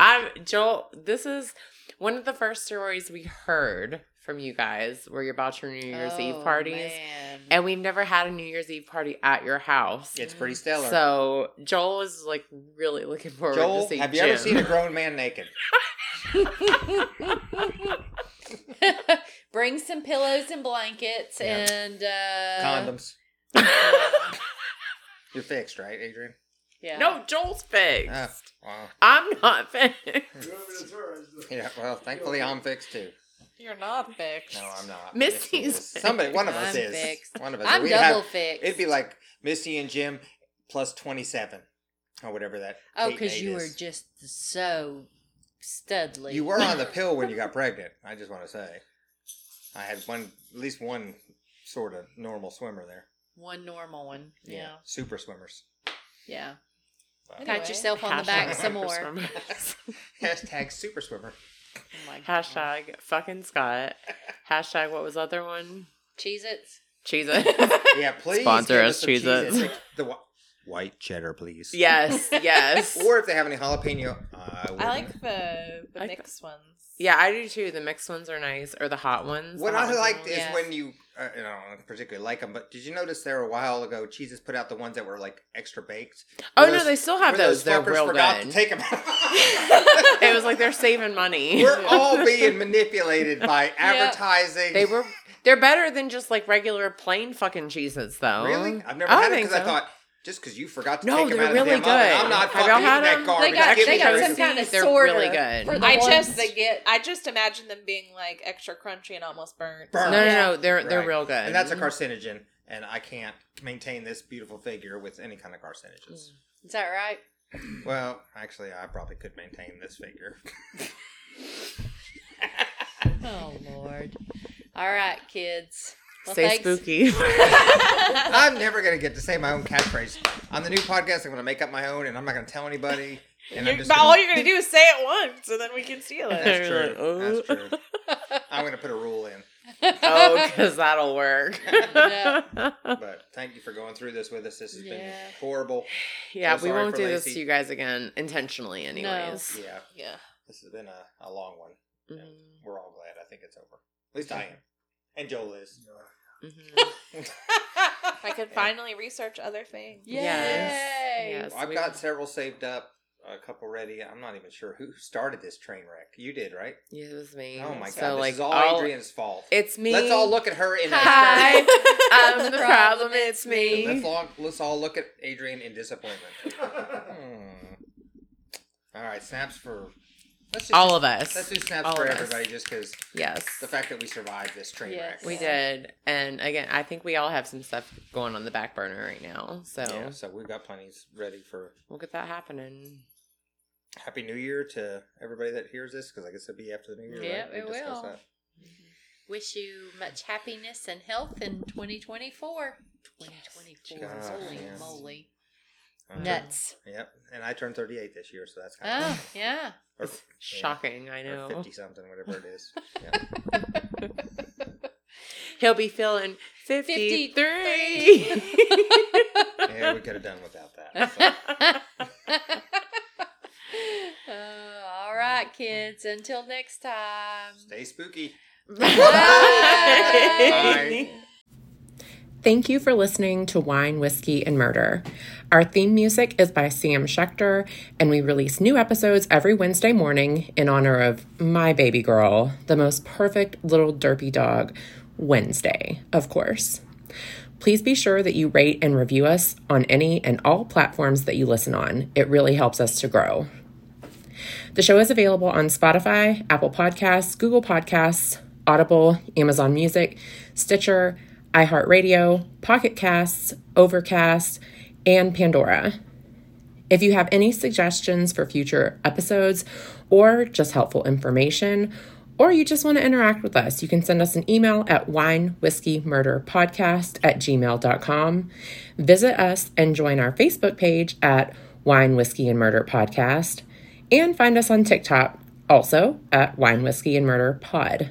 I'm Joel. This is one of the first stories we heard from you guys where you're about your New Year's Eve Oh, parties, man. and we've never had a New Year's Eve party at your house. It's pretty stellar. So Joel is like really looking forward Joel, to see. have you ever seen a grown man naked? Bring some pillows and blankets Yeah. and uh Condoms. You're fixed, right, Adrian? Yeah. No, Joel's fixed. Oh, wow. I'm not fixed. Whoever it's her is the- Yeah, well, thankfully I'm fixed too. You're not fixed. No, I'm not. Missy's Misty is. Somebody, one of us I'm is. fixed. One of us. I'm We'd double have- fixed. It'd be like Missy and Jim plus 27 or whatever that. Oh, Kate because Nate you were is. just so studly. You were on the pill when you got pregnant. I just want to say, I had one, at least one sort of normal swimmer there. one normal one. Yeah. super swimmers. Yeah. Wow. Anyway. Pat yourself on the back Hashtag some more. superswimmers. Hashtag super swimmer. Oh my God. Hashtag fucking Scott. Hashtag what was the other one? Cheez Its. Cheese it. Yeah, please Sponsor give us, some Cheez-Its. Cheez-Its. The whi- white cheddar, please. yes, yes. Or if they have any jalapeno, I, I like the the I- mixed ones. Yeah, I do too. The mixed ones are nice, or the hot ones. What hot I ones liked nice. is Yeah. when you, uh, you know, I don't particularly like them, but did you notice there a while ago, Cheeses put out the ones that were like extra baked? Oh Where no, they still have where those. They're real forgot good. to take them out. it was like they're saving money. We're all being manipulated by advertising. they were. They're better than just like regular plain fucking cheeses, though. really. I've never I had it think because I thought just because you forgot to No, take them out really of the damn oven, good. I'm not Have fucking eating that garbage. They got, Give they got some kind of They're really good. For the I ones just- that get. I just imagine them being like extra crunchy and almost burnt. Burnt. No, no, no. They're they're real good. And that's a carcinogen, and I can't maintain this beautiful figure with any kind of carcinogens. Mm. Is that right? Well, actually, I probably could maintain this figure. Oh Lord. All right, kids. Well, Stay thanks. spooky. I'm never gonna get to say my own catchphrase on the new podcast. I'm gonna make up my own, and I'm not gonna tell anybody. And I'm You- just but gonna- all you're gonna do is say it once, and then we can steal it. That's true. like, That's true. I'm gonna put a rule in. oh, because that'll work. Yeah. But thank you for going through this with us. This has been horrible. Yeah, So we won't for do this to you guys again intentionally, anyways. Yeah, Yeah. this has been a, a long one. Mhm. We're all glad. I think it's over. At least I am, and Joel is. Mhm. I could finally research other things. Yay! Yes. I've got several saved up. A couple ready. I'm not even sure who started this train wreck. You did, right? Yeah, it was me. Oh my god! So this is all, all- Adrian's fault. It's me. Let's all look at her in Hi, a I'm the problem. It's me. Let's all let's all look at Adrian in disappointment. Hmm. All right, snaps for let's just all of us. Let's do snaps All for of us. everybody, just because Yes, the fact that we survived this train Yes. wreck. we did. And again, I think we all have some stuff going on the back burner right now. So Yeah, so we've got plenty ready for we'll get that happening. Happy New Year to everybody that hears this, because I guess it'll be after the New Year. Yeah, right? We it discussed will. that. Wish you much happiness and health in 2024. 2024. Gosh, Holy yes. moly. Uh, Nuts. Yep, and I turned 38 this year, so that's kind of Oh, yeah. Or, shocking, I know. 50 something, whatever it is. Yeah. He'll be feeling 53. 53. yeah, we could have done without that. so. Uh, all right, kids. Until next time. Stay spooky. Bye. Thank you for listening to Wine, Whiskey, and Murder. Our theme music is by Sam Schechter, and we release new episodes every Wednesday morning in honor of my baby girl, the most perfect little derpy dog, Wednesday, of course. Please be sure that you rate and review us on any and all platforms that you listen on. It really helps us to grow. The show is available on Spotify, Apple Podcasts, Google Podcasts, Audible, Amazon Music, Stitcher, iHeartRadio, Pocket Casts, Overcast, and Pandora. If you have any suggestions for future episodes or just helpful information, or you just want to interact with us, you can send us an email at winewhiskeymurderpodcast at gmail.com. Visit us and join our Facebook page at Wine, Whiskey, and Murder Podcast. And find us on TikTok, also at Wine, Whiskey, and Murder Pod.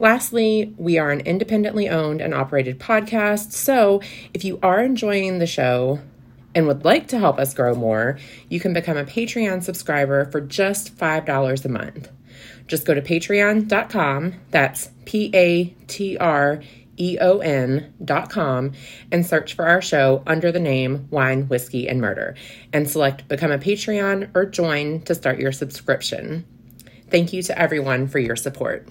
Lastly, we are an independently owned and operated podcast, so if you are enjoying the show and would like to help us grow more, you can become a Patreon subscriber for just $5 a month. Just go to patreon.com, that's P A T R E O N dot com, and search for our show under the name Wine, Whiskey, and Murder, and select Become a Patreon or Join to start your subscription. Thank you to everyone for your support.